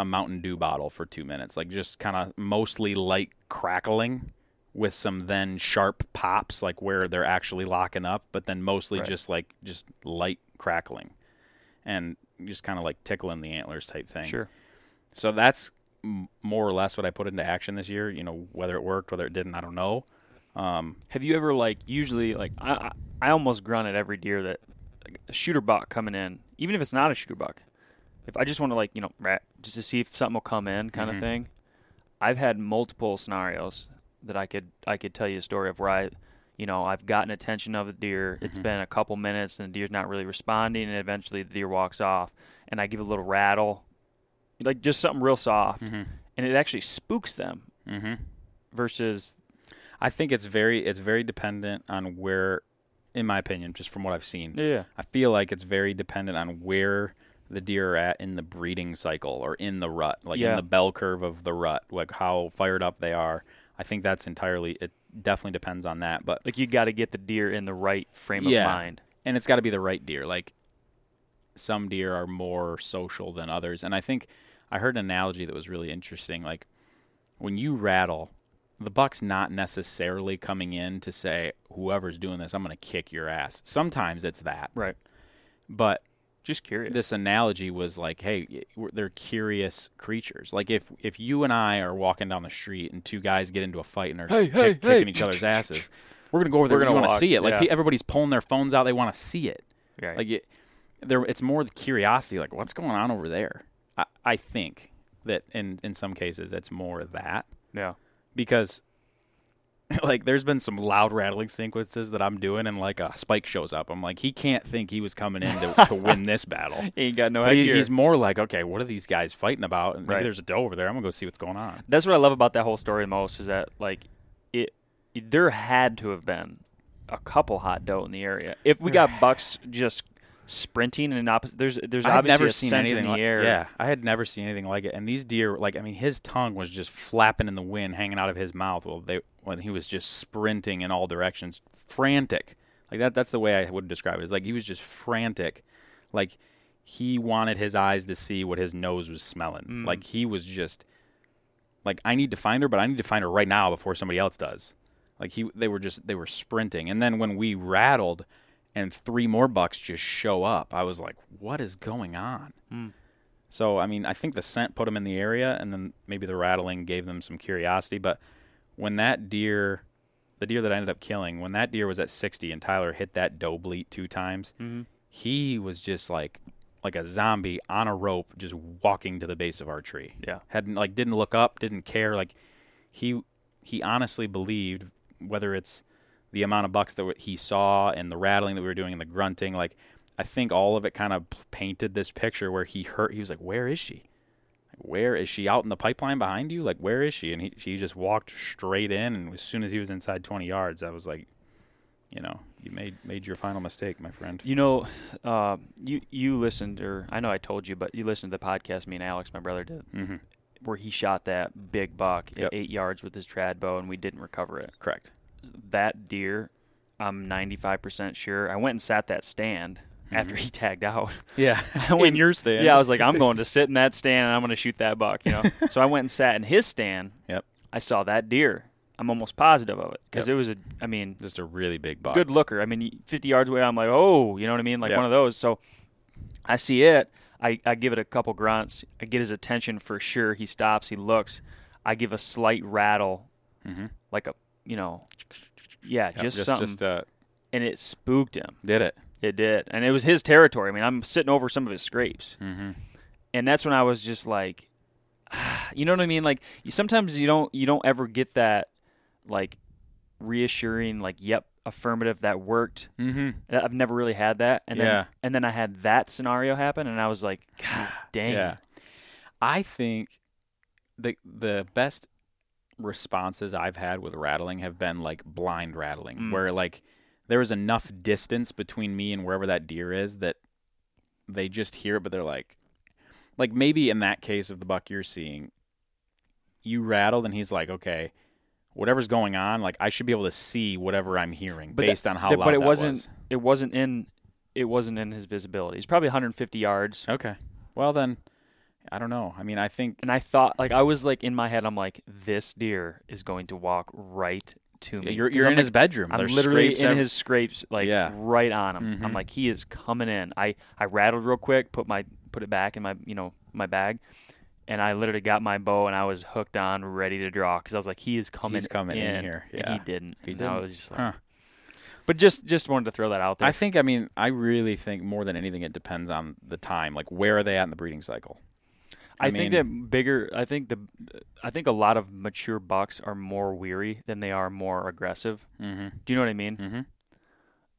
[SPEAKER 2] a Mountain Dew bottle for two minutes, like just kind of mostly light crackling with some then sharp pops, like where they're actually locking up, but then mostly
[SPEAKER 1] Right.
[SPEAKER 2] just like just light crackling, and just kind of like tickling the antlers type thing.
[SPEAKER 1] Sure.
[SPEAKER 2] So that's m- more or less what I put into action this year. You know, whether it worked, whether it didn't, I don't know. Um,
[SPEAKER 1] Have you ever like usually like I I, I almost grunt at every deer that like, a shooter buck coming in, even if it's not a shooter buck. If I just want to like you know rat just to see if something will come in, kind
[SPEAKER 2] Mhm.
[SPEAKER 1] of thing. I've had multiple scenarios that I could I could tell you a story of where I, you know, I've gotten attention of the deer. It's
[SPEAKER 2] Mhm.
[SPEAKER 1] been a couple minutes and the deer's not really responding, and eventually the deer walks off, and I give a little rattle, like just something real soft,
[SPEAKER 2] mhm,
[SPEAKER 1] and it actually spooks them.
[SPEAKER 2] mhm.
[SPEAKER 1] Versus,
[SPEAKER 2] I think it's very it's very dependent on where, in my opinion, just from what I've seen,
[SPEAKER 1] yeah,
[SPEAKER 2] I feel like it's very dependent on where the deer are at in the breeding cycle or in the rut, like
[SPEAKER 1] Yeah.
[SPEAKER 2] in the bell curve of the rut, like how fired up they are. I think that's entirely it. Definitely depends on that, but
[SPEAKER 1] like you got to get the deer in the right frame
[SPEAKER 2] Yeah.
[SPEAKER 1] of mind.
[SPEAKER 2] and it's got to be the right deer. Like some deer are more social than others, and I think I heard an analogy that was really interesting. Like when you rattle, the buck's not necessarily coming in to say whoever's doing this, I'm going to kick your ass. Sometimes it's that,
[SPEAKER 1] Right.
[SPEAKER 2] but
[SPEAKER 1] Just curious.
[SPEAKER 2] this analogy was like, hey, they're curious creatures. Like if if you and I are walking down the street and two guys get into a fight and are
[SPEAKER 1] Hey,
[SPEAKER 2] kick-
[SPEAKER 1] hey, hey.
[SPEAKER 2] kicking each other's asses, we're gonna go over there.
[SPEAKER 1] We're gonna
[SPEAKER 2] want to see it. Like
[SPEAKER 1] yeah.
[SPEAKER 2] everybody's pulling their phones out. They want to see it.
[SPEAKER 1] right.
[SPEAKER 2] Like it, there, it's more the curiosity. Like what's going on over there? I, I think that in in some cases it's more that
[SPEAKER 1] yeah.
[SPEAKER 2] because like there's been some loud rattling sequences that I'm doing, and like a spike shows up. I'm like, he can't think he was coming in to, to win this battle.
[SPEAKER 1] He ain't got no
[SPEAKER 2] But he,
[SPEAKER 1] idea.
[SPEAKER 2] he's more like, okay, what are these guys fighting about? And maybe
[SPEAKER 1] Right.
[SPEAKER 2] there's a doe over there. I'm gonna go see what's going on.
[SPEAKER 1] That's what I love about that whole story the most is that like it, there had to have been a couple hot doe in the area. If we got bucks just sprinting in an opposite, there's there's
[SPEAKER 2] I had
[SPEAKER 1] obviously
[SPEAKER 2] never
[SPEAKER 1] a
[SPEAKER 2] seen
[SPEAKER 1] scent
[SPEAKER 2] anything
[SPEAKER 1] in the
[SPEAKER 2] like
[SPEAKER 1] air.
[SPEAKER 2] yeah. I had never seen anything like it. And these deer, like I mean, his tongue was just flapping in the wind, hanging out of his mouth Well, they when he was just sprinting in all directions, frantic. Like that. That's the way I would describe it. it. Is like he was just frantic, like he wanted his eyes to see what his nose was smelling.
[SPEAKER 1] Mm.
[SPEAKER 2] Like he was just like I need to find her, but I need to find her right now before somebody else does. Like he, they were just they were sprinting, and then when we rattled, and three more bucks just show up, I was like, "What is going on?"
[SPEAKER 1] Mm.
[SPEAKER 2] So I mean, I think the scent put them in the area, and then maybe the rattling gave them some curiosity. But when that deer, the deer that I ended up killing, when that deer was at sixty, and Tyler hit that doe bleat two times,
[SPEAKER 1] Mhm.
[SPEAKER 2] he was just like like a zombie on a rope, just walking to the base of our tree
[SPEAKER 1] yeah.
[SPEAKER 2] hadn't like didn't look up, didn't care. Like he he honestly believed whether it's the amount of bucks that he saw and the rattling that we were doing and the grunting. Like I think all of it kind of painted this picture where he hurt. He was like, "Where is she? Where is she? Out in the pipeline behind you? Like where is she?" And he she just walked straight in. And as soon as he was inside twenty yards, I was like, you know, you made made your final mistake, my friend.
[SPEAKER 1] You know, uh, you you listened, or I know I told you, but you listened to the podcast me and Alex, my brother, did,
[SPEAKER 2] Mm-hmm.
[SPEAKER 1] where he shot that big buck
[SPEAKER 2] Yep.
[SPEAKER 1] at eight yards with his trad bow, and we didn't recover it.
[SPEAKER 2] Correct.
[SPEAKER 1] That deer, I'm 95% sure. I went and sat that stand after he tagged out.
[SPEAKER 2] Yeah.
[SPEAKER 1] I went-
[SPEAKER 2] in your stand.
[SPEAKER 1] Yeah, I was like, I'm going to sit in that stand and I'm going to shoot that buck, you know. so I went and sat in his stand.
[SPEAKER 2] Yep.
[SPEAKER 1] I saw that deer. I'm almost positive of it because
[SPEAKER 2] Yep.
[SPEAKER 1] it was a. I mean,
[SPEAKER 2] just a really big buck.
[SPEAKER 1] good looker. I mean, 50 yards away, I'm like, oh, you know what I mean, like
[SPEAKER 2] Yep.
[SPEAKER 1] one of those. So I see it. I, I give it a couple grunts. I get his attention for sure. He stops. He looks. I give a slight rattle,
[SPEAKER 2] Mm-hmm.
[SPEAKER 1] like a you know, yeah, just,
[SPEAKER 2] just
[SPEAKER 1] something,
[SPEAKER 2] just uh,
[SPEAKER 1] and it spooked him.
[SPEAKER 2] did it.
[SPEAKER 1] It did, and it was his territory. I mean, I'm sitting over some of his scrapes,
[SPEAKER 2] Mm-hmm.
[SPEAKER 1] and that's when I was just like, you know what I mean? Like sometimes you don't you don't ever get that like reassuring like, yep, affirmative that worked.
[SPEAKER 2] Mm-hmm.
[SPEAKER 1] I've never really had that, and
[SPEAKER 2] Yeah.
[SPEAKER 1] then and then I had that scenario happen, and I was like, God dang,
[SPEAKER 2] Yeah. I think the the best responses I've had with rattling have been like blind rattling,
[SPEAKER 1] Mm.
[SPEAKER 2] where like there was enough distance between me and wherever that deer is that they just hear it, but they're like, like maybe in that case of the buck you're seeing, you rattled and he's like, okay, whatever's going on, like I should be able to see whatever I'm hearing
[SPEAKER 1] But
[SPEAKER 2] based on how loud
[SPEAKER 1] that-
[SPEAKER 2] loud
[SPEAKER 1] but it
[SPEAKER 2] that
[SPEAKER 1] wasn't
[SPEAKER 2] was.
[SPEAKER 1] it wasn't in it wasn't in his visibility. He's probably 150 yards,
[SPEAKER 2] Okay, well then, I don't know. I mean, I think
[SPEAKER 1] and I thought like I was like in my head, I'm like, this deer is going to walk right to me.
[SPEAKER 2] you're you're in
[SPEAKER 1] like,
[SPEAKER 2] his bedroom.
[SPEAKER 1] I'm
[SPEAKER 2] There's
[SPEAKER 1] literally in
[SPEAKER 2] ev-
[SPEAKER 1] his scrapes, like
[SPEAKER 2] Yeah.
[SPEAKER 1] right on him. I'm
[SPEAKER 2] Mhm.
[SPEAKER 1] like, he is coming in. I I rattled real quick, put my put it back in my you know my bag, and I literally got my bow and I was hooked on, ready to draw because I was like, he is coming.
[SPEAKER 2] He's coming in here,
[SPEAKER 1] and
[SPEAKER 2] yeah.
[SPEAKER 1] he didn't.
[SPEAKER 2] He
[SPEAKER 1] And I
[SPEAKER 2] didn't.
[SPEAKER 1] was just like,
[SPEAKER 2] Huh.
[SPEAKER 1] but just just wanted to throw that out there.
[SPEAKER 2] I think. I mean, I really think more than anything, it depends on the time. Like, where are they at in the breeding cycle?
[SPEAKER 1] I,
[SPEAKER 2] I
[SPEAKER 1] think that bigger. I think the. I think a lot of mature bucks are more weary than they are more aggressive.
[SPEAKER 2] Mm-hmm.
[SPEAKER 1] Do you know what I mean?
[SPEAKER 2] Mm-hmm.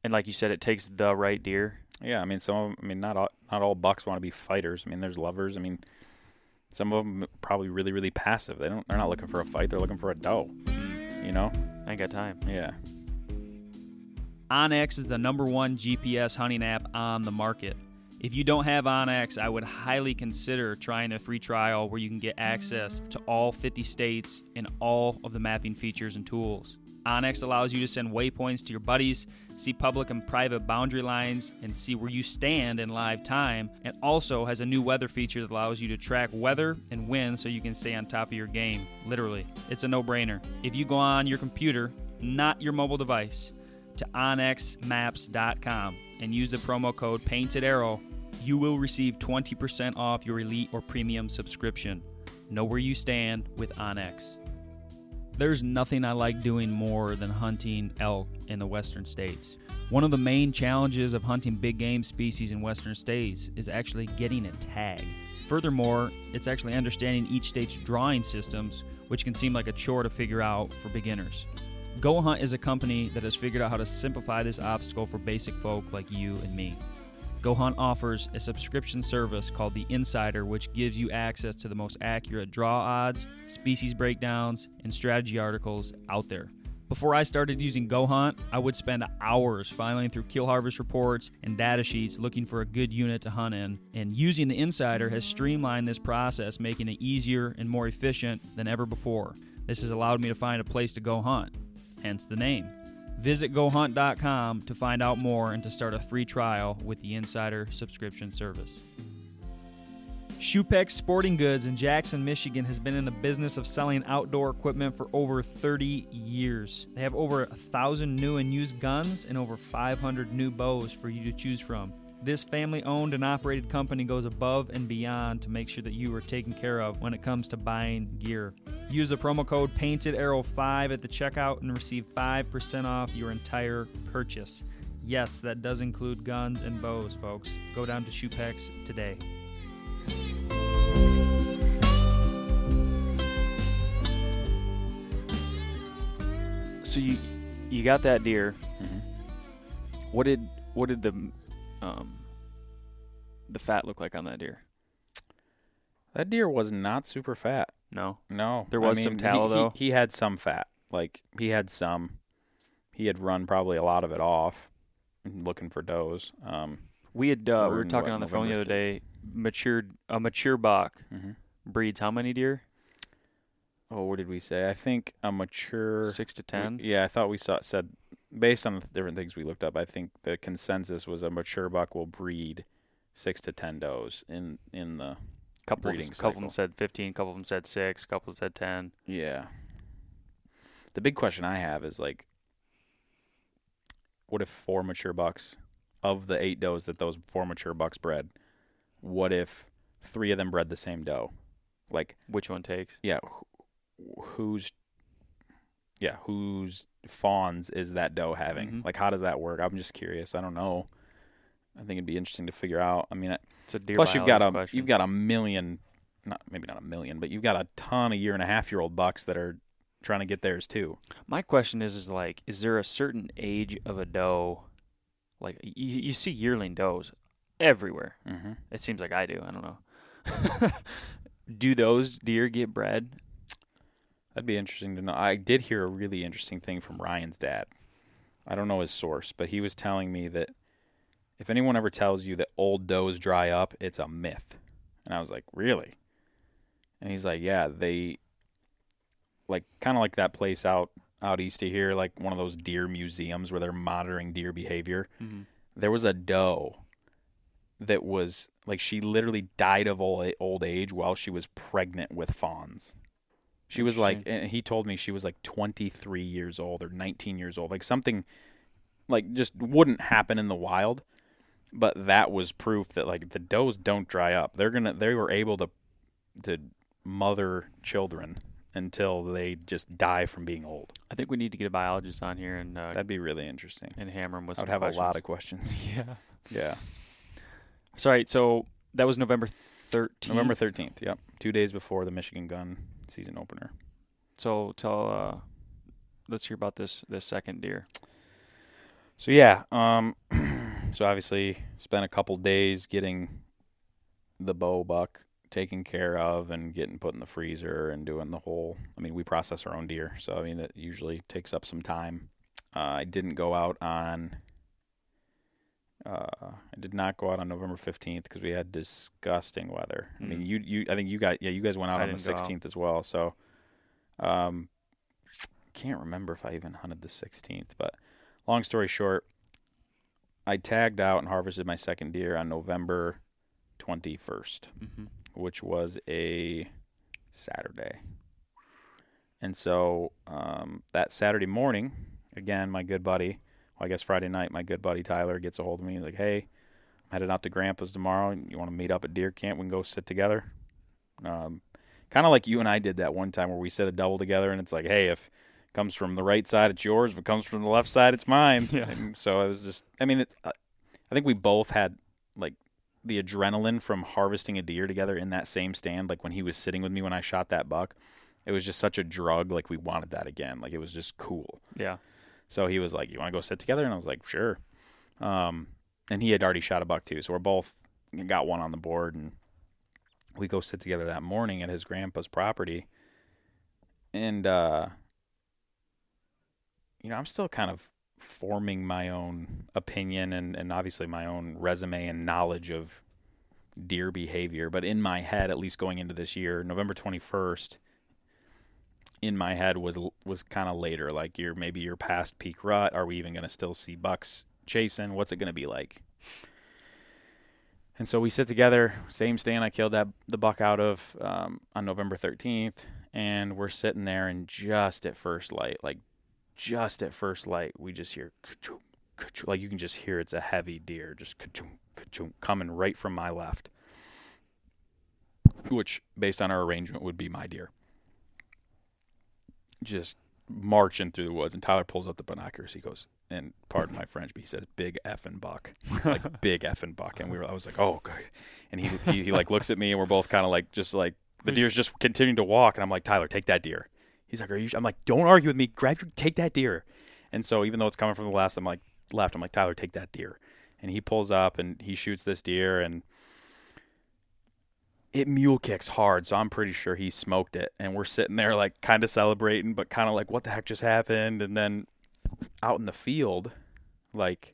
[SPEAKER 1] And like you said, it takes the right deer.
[SPEAKER 2] Yeah, I mean, some. Of, I mean, not all not all bucks want to be fighters. I mean, there's lovers. I mean, some of them probably really really passive. They don't. They're not looking for a fight. They're looking for a doe. You know?
[SPEAKER 1] I ain't got time.
[SPEAKER 2] Yeah.
[SPEAKER 3] OnX is the number one GPS hunting app on the market. If you don't have OnX, I would highly consider trying a free trial where you can get access to all 50 states and all of the mapping features and tools. OnX allows you to send waypoints to your buddies, see public and private boundary lines, and see where you stand in live time. It also has a new weather feature that allows you to track weather and wind so you can stay on top of your game. Literally, it's a no brainer. If you go on your computer, not your mobile device, to onxmaps.com and use the promo code Painted Arrow, you will receive 20% off your elite or premium subscription. Know where you stand with OnX. There's nothing I like doing more than hunting elk in the western states. One of the main challenges of hunting big game species in western states is actually getting a tag. Furthermore, it's actually understanding each state's drawing systems, which can seem like a chore to figure out for beginners. Go Hunt is a company that has figured out how to simplify this obstacle for basic folk like you and me. Go Hunt offers a subscription service called The Insider, which gives you access to the most accurate draw odds, species breakdowns, and strategy articles out there. Before I started using Go Hunt, I would spend hours filing through kill harvest reports and data sheets looking for a good unit to hunt in. And using the Insider has streamlined this process, making it easier and more efficient than ever before. This has allowed me to find a place to go hunt, hence the name. Visit gohunt.com to find out more and to start a free trial with the Insider subscription service. Shupex Sporting Goods in Jackson, Michigan has been in the business of selling outdoor equipment for over 30 years. They have over a thousand new and used guns and over 500 new bows for you to choose from. This family owned and operated company goes above and beyond to make sure that you are taken care of when it comes to buying gear. Use the promo code Painted Arrow 5 at the checkout and receive 5% off your entire purchase. Yes, that does include guns and bows, folks. Go down to Shupex today.
[SPEAKER 1] So you you got that deer.
[SPEAKER 2] Mhm.
[SPEAKER 1] What did what did the um the fat look like on that deer?
[SPEAKER 2] That deer was not super fat.
[SPEAKER 1] No.
[SPEAKER 2] No,
[SPEAKER 1] There
[SPEAKER 2] I
[SPEAKER 1] was some
[SPEAKER 2] mean,
[SPEAKER 1] tallow,
[SPEAKER 2] he,
[SPEAKER 1] though?
[SPEAKER 2] He, he had some fat. Like he had some. He had run probably a lot of it off, looking for does. Um,
[SPEAKER 1] We had uh, we
[SPEAKER 2] We're
[SPEAKER 1] talking
[SPEAKER 2] what,
[SPEAKER 1] on the phone the
[SPEAKER 2] November
[SPEAKER 1] other day. Matured a mature buck
[SPEAKER 2] mhm.
[SPEAKER 1] breeds how many deer?
[SPEAKER 2] Oh, what did we say? I think a mature.
[SPEAKER 1] Six to
[SPEAKER 2] we-
[SPEAKER 1] ten.
[SPEAKER 2] Yeah, I thought we saw said based on the different things we looked up. I think the consensus was a mature buck will breed six to ten does in in the
[SPEAKER 1] couple of,
[SPEAKER 2] breeding
[SPEAKER 1] couple of them said fifteen. Couple of them said six. Couple said ten.
[SPEAKER 2] Yeah. The big question I have is like, what if four mature bucks of the eight does that those four mature bucks bred, what if three of them bred the same doe? Like,
[SPEAKER 1] Which one takes?
[SPEAKER 2] yeah, wh- whose, yeah, whose fawns is that doe having?
[SPEAKER 1] Mhm.
[SPEAKER 2] Like, how does that work? I'm just curious. I don't know. I think it'd be interesting to figure out. I mean,
[SPEAKER 1] It's a deer.
[SPEAKER 2] Plus, you've got a
[SPEAKER 1] question.
[SPEAKER 2] you've got a million, not maybe not a million, but you've got a ton of year and a half year old bucks that are trying to get theirs too.
[SPEAKER 1] My question is, is like, is there a certain age of a doe? Like you, you see yearling does everywhere.
[SPEAKER 2] Mm-hmm.
[SPEAKER 1] It seems like I do. I don't know. do those deer get bred?
[SPEAKER 2] That'd be interesting to know. I did hear a really interesting thing from Ryan's dad. I don't know his source, but he was telling me that if anyone ever tells you that old does dry up, it's a myth. And I was like, really? And he's like, yeah, they like kind of like that place out out east of here, like one of those deer museums where they're monitoring deer behavior.
[SPEAKER 1] Mm-hmm.
[SPEAKER 2] there was a doe that was like she literally died of old, old age while she was pregnant with fawns. She was like, and he told me she was like 23 years old or 19 years old, like something like just wouldn't happen in the wild. But that was proof that like the does don't dry up. They're gonna, they were able to, to mother children until they just die from being old.
[SPEAKER 1] I think we need to get a biologist on here and uh,
[SPEAKER 2] That'd be really interesting.
[SPEAKER 1] and hammer him with
[SPEAKER 2] I would have a lot of questions.
[SPEAKER 1] Yeah.
[SPEAKER 2] yeah.
[SPEAKER 1] Sorry. So that was November thirteenth.
[SPEAKER 2] November 13th, yep. Two days before the Michigan gun season opener.
[SPEAKER 1] So tell. Uh, let's hear about this this second deer.
[SPEAKER 2] So, yeah. Um, so, obviously, spent a couple days getting the bow buck taken care of and getting put in the freezer and doing the whole. I mean, we process our own deer. So, I mean, it usually takes up some time. Uh, I didn't go out on. Uh, I did not go out on November fifteenth because we had disgusting weather. I mean,
[SPEAKER 1] Mm.
[SPEAKER 2] you you I think you got yeah you guys went out
[SPEAKER 1] I
[SPEAKER 2] on the
[SPEAKER 1] didn't go out.
[SPEAKER 2] sixteenth as well. So, um, can't remember if I even hunted the sixteenth. But long story short, I tagged out and harvested my second deer on November twenty first
[SPEAKER 1] Mm-hmm.
[SPEAKER 2] which was a Saturday. And so um, that Saturday morning, again, my good buddy, well, I guess Friday night, my good buddy Tyler gets a hold of me like, "Hey, I'm headed out to Grandpa's tomorrow. You want to meet up at deer camp? We can go sit together." Um, kind of like you and I did that one time where we set a double together, and it's like, "Hey, if it comes from the right side, it's yours. If it comes from the left side, it's mine."
[SPEAKER 1] Yeah.
[SPEAKER 2] And so it was just, I mean, it, uh, I think we both had like the adrenaline from harvesting a deer together in that same stand, like when he was sitting with me when I shot that buck. It was just such a drug. Like we wanted that again. Like it was just cool.
[SPEAKER 1] Yeah.
[SPEAKER 2] So he was like, "You want to go sit together?" And I was like, "Sure." Um, and he had already shot a buck too, so we're both got one on the board, and we go sit together that morning at his grandpa's property. And uh, you know, I'm still kind of forming my own opinion and, and obviously my own resume and knowledge of deer behavior. But in my head, at least going into this year, November 21st, in my head was was kind of later. Like you're maybe you're past peak rut. Are we even going to still see bucks chasing? What's it going to be like? And so we sit together, same stand I killed that the buck out of um, on November 13th, and we're sitting there, and just at first light, like just at first light, we just hear like you can just hear it's a heavy deer, just coming right from my left, which based on our arrangement would be my deer. Just marching through the woods, and Tyler pulls up the binoculars. He goes, and pardon my French, but he says, "Big effing buck," like big effing buck, and we were. I was like, "Oh, God," and he he, he like looks at me, and we're both kind of like just like the deer's just continuing to walk, and I'm like, Tyler, take that deer. He's like, "Are you?" I'm like, "Don't argue with me. Grab your, take that deer." And so even though it's coming from the left, I'm like left. I'm like, Tyler, take that deer. And he pulls up and he shoots this deer, and it mule kicks hard, so I'm pretty sure he smoked it. And we're sitting there like kind of celebrating, but kind of like, what the heck just happened? And then out in the field, like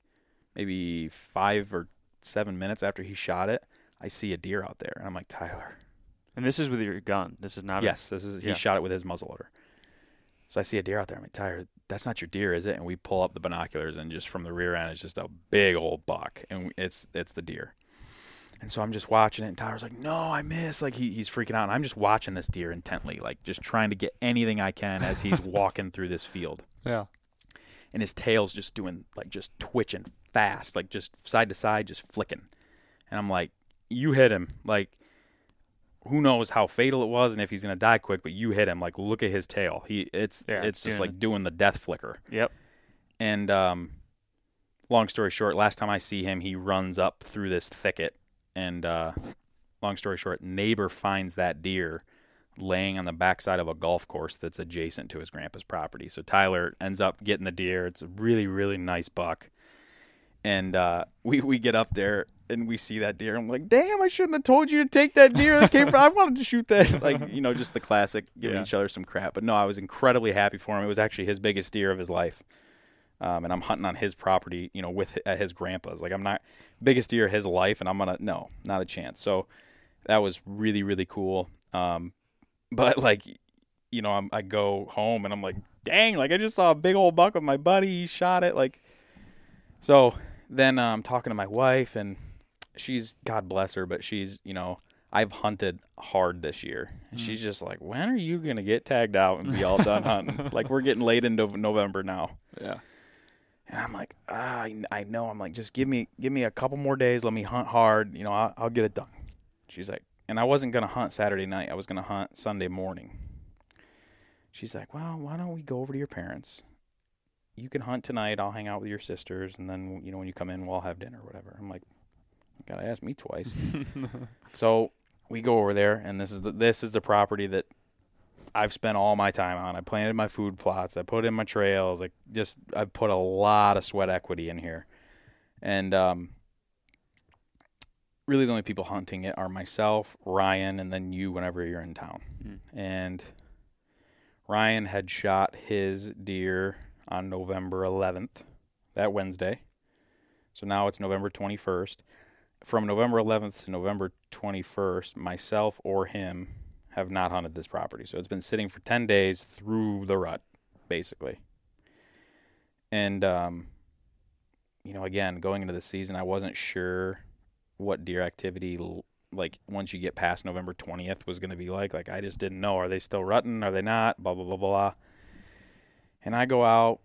[SPEAKER 2] maybe five or seven minutes after he shot it, I see a deer out there, and I'm like, Tyler.
[SPEAKER 1] And this is with your gun. This is not.
[SPEAKER 2] Yes, this is. He
[SPEAKER 1] Yeah.
[SPEAKER 2] shot it with his muzzleloader. So I see a deer out there. I'm like, Tyler, that's not your deer, is it? And we pull up the binoculars, and just from the rear end, it's just a big old buck, and it's it's the deer. And so I'm just watching it, and Tyler's like, "No, I missed!" Like he, he's freaking out, and I'm just watching this deer intently, like just trying to get anything I can as he's walking through this field.
[SPEAKER 1] Yeah.
[SPEAKER 2] And his tail's just doing like just twitching fast, like just side to side, just flicking. And I'm like, "You hit him!" Like who knows how fatal it was and if he's gonna die quick, but you hit him. Like look at his tail. He it's
[SPEAKER 1] Yeah,
[SPEAKER 2] it's just like doing the death flicker.
[SPEAKER 1] Yep.
[SPEAKER 2] And um, long story short, last time I see him, he runs up through this thicket. And uh, long story short, neighbor finds that deer laying on the backside of a golf course that's adjacent to his grandpa's property. So Tyler ends up getting the deer. It's a really really nice buck. And uh, we we get up there and we see that deer. I'm like, damn, I shouldn't have told you to take that deer that came from. I wanted to shoot that. Like, you know, just the classic giving
[SPEAKER 1] Yeah.
[SPEAKER 2] each other some crap. But no, I was incredibly happy for him. It was actually his biggest deer of his life. Um, and I'm hunting on his property, you know, with at his grandpa's. Like, I'm not biggest deer of his life, and I'm gonna no, not a chance. So that was really really cool. Um, but like, you know, I'm, I go home and I'm like, dang, like I just saw a big old buck with my buddy. He shot it. Like, so then I'm talking to my wife, and she's God bless her, but she's you know I've hunted hard this year, and she's just like, when are you gonna get tagged out and be all done hunting? like we're getting late into November now.
[SPEAKER 1] Yeah.
[SPEAKER 2] And I'm like, ah, I, I know. I'm like, just give me, give me a couple more days. Let me hunt hard. You know, I'll, I'll get it done. She's like, and I wasn't gonna hunt Saturday night. I was gonna hunt Sunday morning. She's like, well, why don't we go over to your parents? You can hunt tonight. I'll hang out with your sisters, and then you know when you come in, we'll have dinner or whatever. I'm like, gotta ask me twice. so we go over there, and this is the this is the property that I've spent all my time on. I planted my food plots. I put in my trails. Like just I put a lot of sweat equity in here, and um, really the only people hunting it are myself, Ryan, and then you whenever you're in town.
[SPEAKER 1] Mm.
[SPEAKER 2] And Ryan had shot his deer on November 11th, that Wednesday. So now it's November 21st. From November 11th to November 21st, myself or him have not hunted this property. So it's been sitting for 10 days through the rut, basically. And, um, you know, again, going into the season, I wasn't sure what deer activity, like once you get past November 20th, was going to be like. Like, I just didn't know. Are they still rutting? Are they not? Blah, blah, blah, blah. And I go out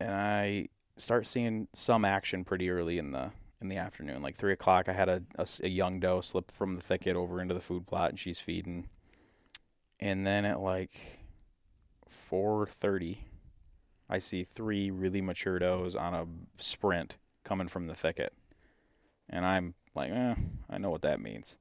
[SPEAKER 2] and I start seeing some action pretty early in the in the afternoon, like three o'clock. I had a a young doe slip from the thicket over into the food plot, and she's feeding. And then at like four thirty, I see three really mature does on a sprint coming from the thicket, and I'm like, eh, I know what that means.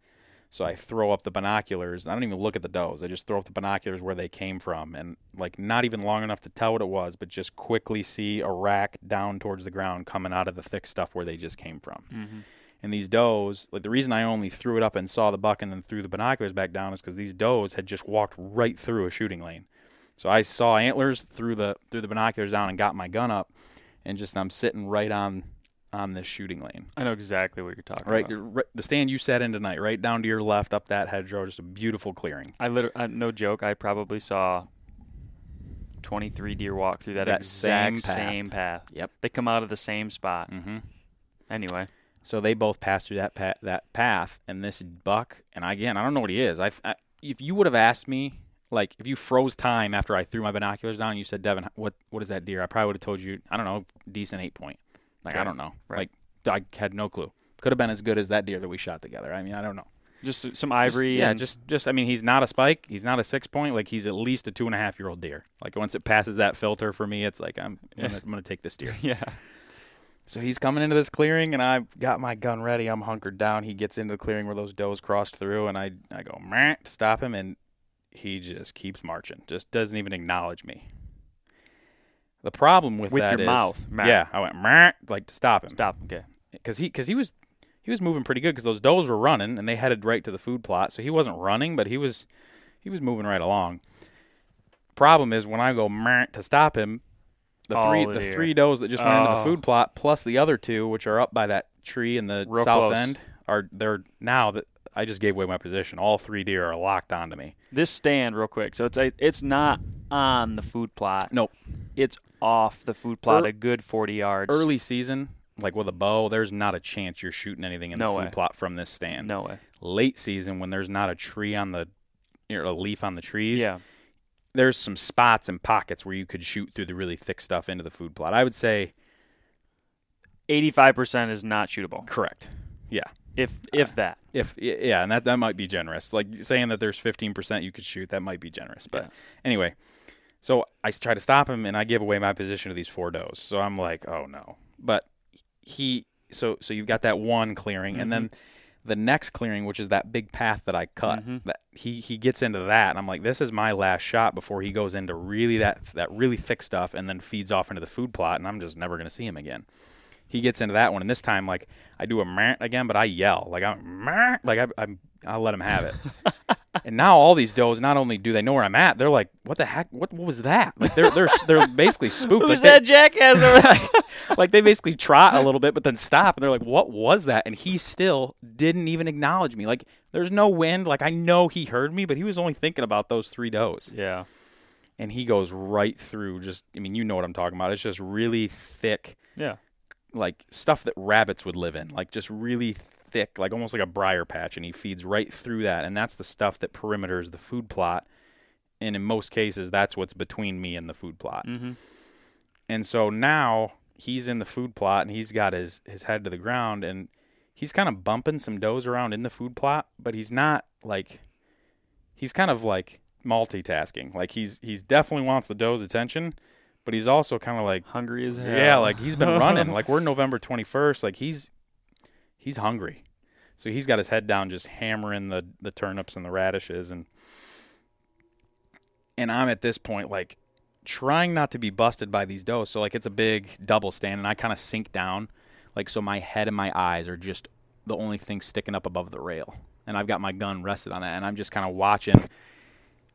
[SPEAKER 2] So I throw up the binoculars. I don't even look at the does. I just throw up the binoculars where they came from, and like not even long enough to tell what it was, but just quickly see a rack down towards the ground coming out of the thick stuff where they just came from.
[SPEAKER 1] Mm-hmm.
[SPEAKER 2] And these does, like the reason I only threw it up and saw the buck and then threw the binoculars back down is because these does had just walked right through a shooting lane. So I saw antlers through the through the binoculars down and got my gun up, and just I'm sitting right on on this shooting lane.
[SPEAKER 1] I know exactly what you're talking
[SPEAKER 2] Right,
[SPEAKER 1] about.
[SPEAKER 2] right, the stand you sat in tonight, right down to your left, up that hedgerow, just a beautiful clearing.
[SPEAKER 1] I literally, no joke, I probably saw 23 deer walk through that,
[SPEAKER 2] That
[SPEAKER 1] exact
[SPEAKER 2] same path.
[SPEAKER 1] same path.
[SPEAKER 2] Yep.
[SPEAKER 1] They come out of the same spot.
[SPEAKER 2] Mm-hmm.
[SPEAKER 1] Anyway,
[SPEAKER 2] So they both passed through that pa- that path, and this buck, and again, I don't know what he is. I, I if you would have asked me, like if you froze time after I threw my binoculars down, and you said, Devin, what what is that deer? I probably would have told you, I don't know, decent eight point. Like I don't know.
[SPEAKER 1] Right.
[SPEAKER 2] Like I had no clue. Could have been as good as that deer that we shot together. I mean, I don't know.
[SPEAKER 1] just some
[SPEAKER 2] Just-
[SPEAKER 1] ivory.
[SPEAKER 2] yeah,
[SPEAKER 1] and-
[SPEAKER 2] just just I mean, he's not a spike. He's not a six point. Like he's at least a two and a half year old deer. Like once it passes that filter for me, it's like I'm I'm gonna, I'm gonna take this deer.
[SPEAKER 1] yeah.
[SPEAKER 2] So he's coming into this clearing, and I've got my gun ready. I'm hunkered down. He gets into the clearing where those does crossed through, and I I go stop him, and he just keeps marching. Just doesn't even acknowledge me. The problem with,
[SPEAKER 1] With
[SPEAKER 2] that
[SPEAKER 1] your
[SPEAKER 2] is-
[SPEAKER 1] mouth. Meh.
[SPEAKER 2] yeah, I went like to stop him
[SPEAKER 1] Stop. Him, okay.
[SPEAKER 2] because he because he was he was moving pretty good because those does were running and they headed right to the food plot. So he wasn't running, but he was he was moving right along. Problem is when I go to stop him, the three
[SPEAKER 1] the
[SPEAKER 2] the three does that just went into the
[SPEAKER 1] Oh.
[SPEAKER 2] food plot plus the other two which are up by that tree in the
[SPEAKER 1] Real
[SPEAKER 2] south
[SPEAKER 1] close.
[SPEAKER 2] end are they're now that I just gave away my position. All three deer are locked onto me.
[SPEAKER 1] This stand, real quick. So it's a, it's not on the food plot.
[SPEAKER 2] Nope.
[SPEAKER 1] It's off the food plot
[SPEAKER 2] Er-
[SPEAKER 1] a good 40 yards.
[SPEAKER 2] Early season, like with a bow, there's not a chance you're shooting anything in
[SPEAKER 1] No
[SPEAKER 2] the food
[SPEAKER 1] way.
[SPEAKER 2] plot from this stand.
[SPEAKER 1] No way.
[SPEAKER 2] late season when there's not a tree on the you know, a leaf on the trees
[SPEAKER 1] Yeah.
[SPEAKER 2] There's some spots and pockets where you could shoot through the really thick stuff into the food plot. I would say
[SPEAKER 1] 85% is not shootable.
[SPEAKER 2] correct. Yeah.
[SPEAKER 1] If if uh, that.
[SPEAKER 2] if yeah and that that might be generous. Like saying that there's 15% you could shoot that might be generous but
[SPEAKER 1] Yeah.
[SPEAKER 2] anyway. So I try to stop him and i give away my position to these four does. So i'm like oh no. But he so so you've got that one clearing and mm-hmm. then the next clearing which is that big path that i cut
[SPEAKER 1] Mhm.
[SPEAKER 2] that he he gets into that and i'm like this is my last shot before he goes into really that that really thick stuff and then feeds off into the food plot and i'm just never going to see him again he gets into that one and this time like i do a again but i yell like i'm like I, i'm i'll let him have it. And now all these does not only do they know where i'm at they're like what the heck? What, what was that? Like they're they're they're basically spooked.
[SPEAKER 1] Who's
[SPEAKER 2] like
[SPEAKER 1] that jackass over there?
[SPEAKER 2] they, like they basically trot a little bit but then stop and they're like what was that? And he still didn't even acknowledge me. Like there's no wind. Like i know he heard me but he was only thinking about those three does
[SPEAKER 1] yeah.
[SPEAKER 2] and he goes right through just i mean you know what i'm talking about. It's just really thick
[SPEAKER 1] Yeah.
[SPEAKER 2] like stuff that rabbits would live in, like just really thick, like almost like a briar patch, and he feeds right through that, and that's the stuff that perimeters the food plot. And in most cases, that's what's between me and the food plot.
[SPEAKER 1] Mm-hmm.
[SPEAKER 2] And so now he's in the food plot, and he's got his his head to the ground, and he's kind of bumping some does around in the food plot, but he's not like he's kind of like multitasking. Like he's he's definitely wants the doe's attention, but he's also kind of like
[SPEAKER 1] Hungry as hell.
[SPEAKER 2] yeah, like he's been running. like we're November 21st. Like he's he's hungry. So he's got his head down just hammering the the turnips and the radishes and and I'm at this point like trying not to be busted by these does. So like it's a big double stand and I kind of sink down like so my head and my eyes are just the only thing sticking up above the rail. And I've got my gun rested on it and I'm just kind of watching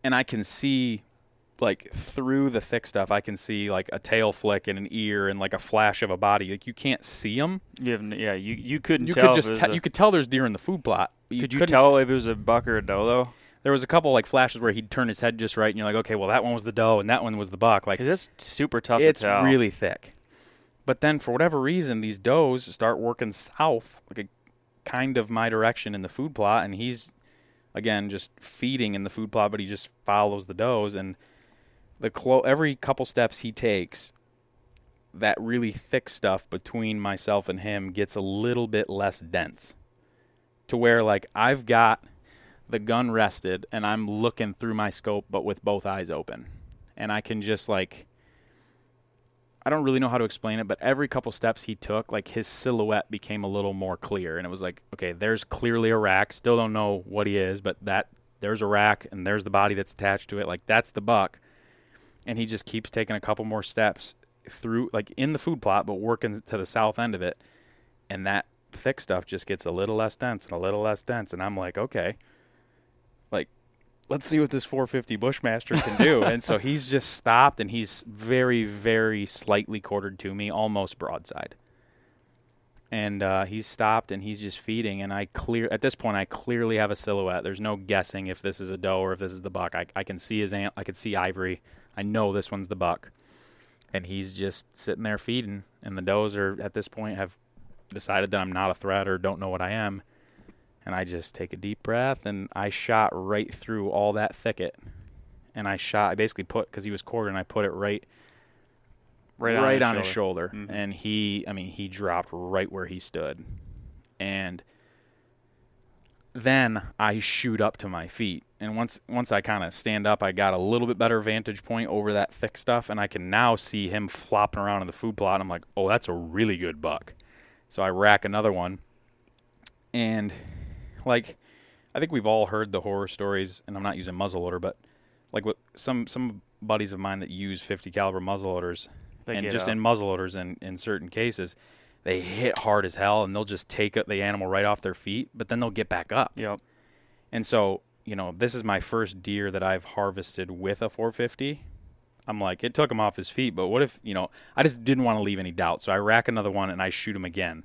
[SPEAKER 2] and I can see like through the thick stuff, I can see like a tail flick and an ear and like a flash of a body. Like you can't see them.
[SPEAKER 1] You have, yeah, you you couldn't
[SPEAKER 2] You
[SPEAKER 1] tell.
[SPEAKER 2] could just te-
[SPEAKER 1] a-
[SPEAKER 2] you could tell there's deer in the food plot. but
[SPEAKER 1] could you tell if it was a buck or a doe though?
[SPEAKER 2] There was a couple like flashes where he'd turn his head just right, and you're like, okay, well that one was the doe and that one was the buck. Like
[SPEAKER 1] it's super tough
[SPEAKER 2] it's
[SPEAKER 1] to tell.
[SPEAKER 2] really thick. But then for whatever reason, these does start working south, like a kind of my direction in the food plot, and he's again just feeding in the food plot, but he just follows the does and the clo- every couple steps he takes, that really thick stuff between myself and him gets a little bit less dense. To where like I've got the gun rested and I'm looking through my scope but with both eyes open. And I can just like I don't really know how to explain it, but every couple steps he took, like his silhouette became a little more clear, and it was like, okay, there's clearly a rack. Still don't know what he is, but that there's a rack, and there's the body that's attached to it. Like that's the buck, and he just keeps taking a couple more steps through, like in the food plot, but working to the south end of it, and that thick stuff just gets a little less dense and a little less dense, and I'm like, okay, like let's see what this 450 Bushmaster can do. and so he's just stopped and he's very, very slightly quartered to me, almost broadside. And uh, he's stopped and he's just feeding. And I clear at this point, I clearly have a silhouette. There's no guessing if this is a doe or if this is the buck. I, I can see his ant. I can see ivory. I know this one's the buck. And he's just sitting there feeding. And the does are at this point have decided that I'm not a threat or don't know what I am and I just take a deep breath and I shot right through all that thicket. And I shot, I basically put, because he was quartered, and I put it right,
[SPEAKER 1] Right
[SPEAKER 2] right,
[SPEAKER 1] on
[SPEAKER 2] on,
[SPEAKER 1] his
[SPEAKER 2] his shoulder.
[SPEAKER 1] Mhm.
[SPEAKER 2] And he, I mean, he dropped right where he stood. And then I shoot up to my feet. And once once I kind of stand up, I got a little bit better vantage point over that thick stuff, and I can now see him flopping around in the food plot. I'm like, oh, that's a really good buck. So I rack another one, and like I think we've all heard the horror stories, and I'm not using muzzleloader, but like with some some buddies of mine that use 50 caliber muzzleloaders,
[SPEAKER 1] They
[SPEAKER 2] and just
[SPEAKER 1] up.
[SPEAKER 2] in muzzleloaders, in in certain cases, they hit hard as hell, and they'll just take the animal right off their feet, but then they'll get back up.
[SPEAKER 1] Yep.
[SPEAKER 2] And so, you know, this is my first deer that I've harvested with a 450. I'm like, it took him off his feet, but what if, you know, I just didn't want to leave any doubt. So I rack another one and I shoot him again.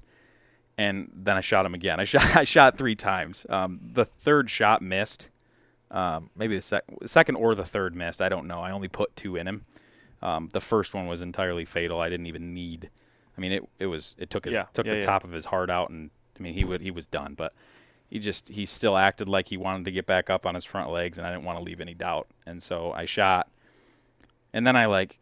[SPEAKER 2] And then I shot him again. I shot I shot three times. Um, the third shot missed. Um, maybe the sec- second or the third missed. I don't know. I only put two in him. Um, the first one was entirely fatal. I didn't even need. I mean, it it was it took his
[SPEAKER 1] Yeah,
[SPEAKER 2] took
[SPEAKER 1] yeah,
[SPEAKER 2] the
[SPEAKER 1] yeah.
[SPEAKER 2] top of his heart out, and I mean he would he was done. But he just he still acted like he wanted to get back up on his front legs and I didn't want to leave any doubt. And so I shot. And then I like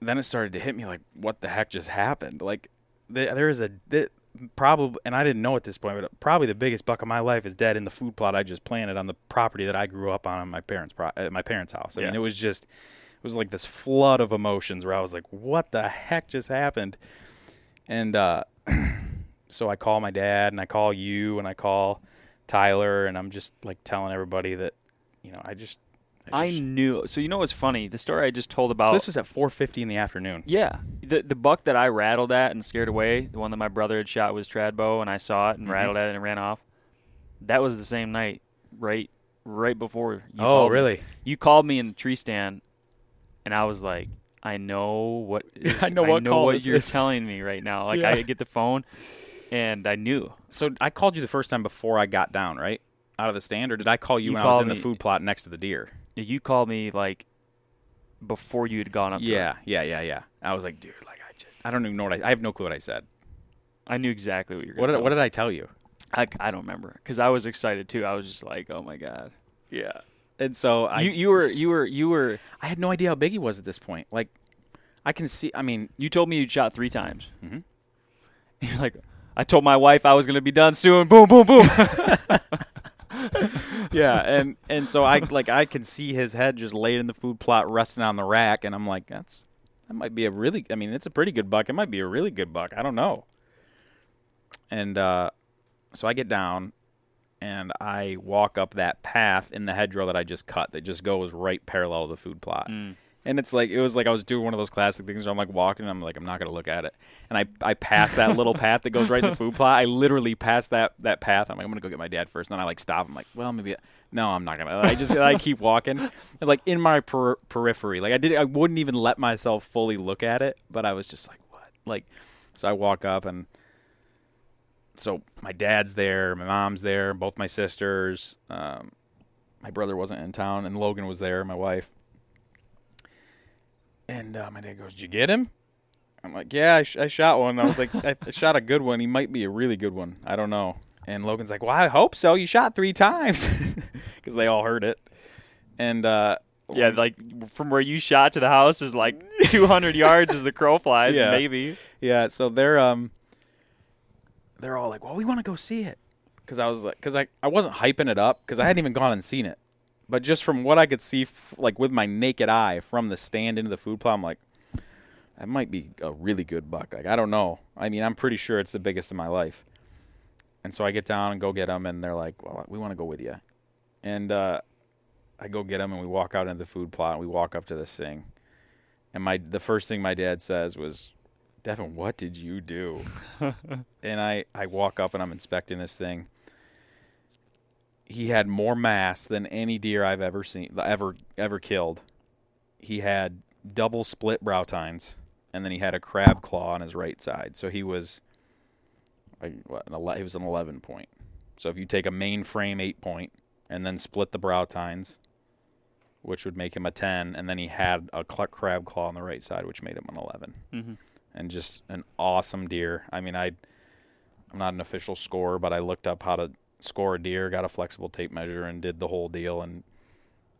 [SPEAKER 2] then it started to hit me like what the heck just happened? Like the, there is a the, probably and I didn't know at this point, but probably the biggest buck of my life is dead in the food plot I just planted on the property that I grew up on in my parents' pro- at my parents' house. I mean, it was just it was like this flood of emotions where I was like, what the heck just happened? And uh so I call my dad and I call you and I call Tyler and I'm just like telling everybody that you know I just
[SPEAKER 1] I
[SPEAKER 2] just-
[SPEAKER 1] knew. So you know what's funny? The story I just told
[SPEAKER 2] so
[SPEAKER 1] about.
[SPEAKER 2] this was at 4:50 in the afternoon.
[SPEAKER 1] yeah, the the buck that I rattled at and scared away, the one that my brother had shot was trad bow, and I saw it and
[SPEAKER 2] Mhm.
[SPEAKER 1] rattled at it and ran off. That was the same night, right, right before. You
[SPEAKER 2] oh,
[SPEAKER 1] called me.
[SPEAKER 2] really?
[SPEAKER 1] You called me in the tree stand, and I was like, I know what is,
[SPEAKER 2] I know what call
[SPEAKER 1] what you're
[SPEAKER 2] is.
[SPEAKER 1] telling me right now. Like
[SPEAKER 2] Yeah.
[SPEAKER 1] I get the phone, and I knew.
[SPEAKER 2] So I called you the first time before I got down, right? Out of the stand, or did I call you,
[SPEAKER 1] You
[SPEAKER 2] when I was
[SPEAKER 1] called
[SPEAKER 2] in the
[SPEAKER 1] me-
[SPEAKER 2] food plot next to the deer?
[SPEAKER 1] You called me like before you had gone up. to it.
[SPEAKER 2] Yeah, yeah, yeah, yeah. I was like, dude, like I just, I don't even know what I, I have no clue what I said.
[SPEAKER 1] I knew exactly what you were.
[SPEAKER 2] What
[SPEAKER 1] Gonna
[SPEAKER 2] did,
[SPEAKER 1] tell
[SPEAKER 2] what
[SPEAKER 1] me.
[SPEAKER 2] did I tell you?
[SPEAKER 1] I, I don't remember because I was excited too. I was just like, oh my god.
[SPEAKER 2] Yeah. And so I,
[SPEAKER 1] you you were you were you were
[SPEAKER 2] I had no idea how big he was at this point. Like, I can see. I mean,
[SPEAKER 1] you told me you'd shot three times.
[SPEAKER 2] Mhm.
[SPEAKER 1] You're like, I told my wife I was gonna be done soon. Boom boom boom.
[SPEAKER 2] yeah, and and so I like I can see his head just laid in the food plot, resting on the rack, and I'm like, that's that might be a really. I mean, it's a pretty good buck. It might be a really good buck. I don't know. And uh, so I get down, and I walk up that path in the hedgerow that I just cut that just goes right parallel to the food plot.
[SPEAKER 1] Mm.
[SPEAKER 2] And it's like it was like I was doing one of those classic things where I'm like walking and I'm like I'm not gonna look at it. And I I pass that little path that goes right in the food plot. I literally pass that that path. I'm like I'm gonna go get my dad first. And then I like stop. I'm like well maybe no I'm not gonna. I just I keep walking and like in my per- periphery. Like I did I wouldn't even let myself fully look at it. But I was just like what like so I walk up and so my dad's there, my mom's there, both my sisters. Um, my brother wasn't in town, and Logan was there, my wife. And uh, my dad goes, "Did you get him?" I'm like, "Yeah, I, sh- I shot one." I was like, I, "I shot a good one. He might be a really good one. I don't know." And Logan's like, "Well, I hope so. You shot three times," because they all heard it. And uh,
[SPEAKER 1] yeah, like from where you shot to the house is like 200 yards as the crow flies.
[SPEAKER 2] Yeah.
[SPEAKER 1] Maybe.
[SPEAKER 2] Yeah, so they're um they're all like, "Well, we want to go see it." Cuz I was like cuz I I wasn't hyping it up cuz I hadn't even gone and seen it. But just from what I could see f- like with my naked eye from the stand into the food plot, I'm like that might be a really good buck. Like I don't know. I mean, I'm pretty sure it's the biggest in my life. And so I get down and go get them, and they're like, "Well, we want to go with you." And uh, I go get them, and we walk out into the food plot, and we walk up to this thing. And my the first thing my dad says was, "Devin, what did you do?" and I I walk up and I'm inspecting this thing. He had more mass than any deer I've ever seen, ever ever killed. He had double split brow tines, and then he had a crab claw on his right side. So he was, like, what, ele- he was an eleven point. So if you take a main frame eight point and then split the brow tines, which would make him a ten, and then he had a cl- crab claw on the right side, which made him an 11
[SPEAKER 1] Mm-hmm.
[SPEAKER 2] and just an awesome deer. I mean, I I'm not an official scorer, but I looked up how to score a deer, got a flexible tape measure, and did the whole deal. And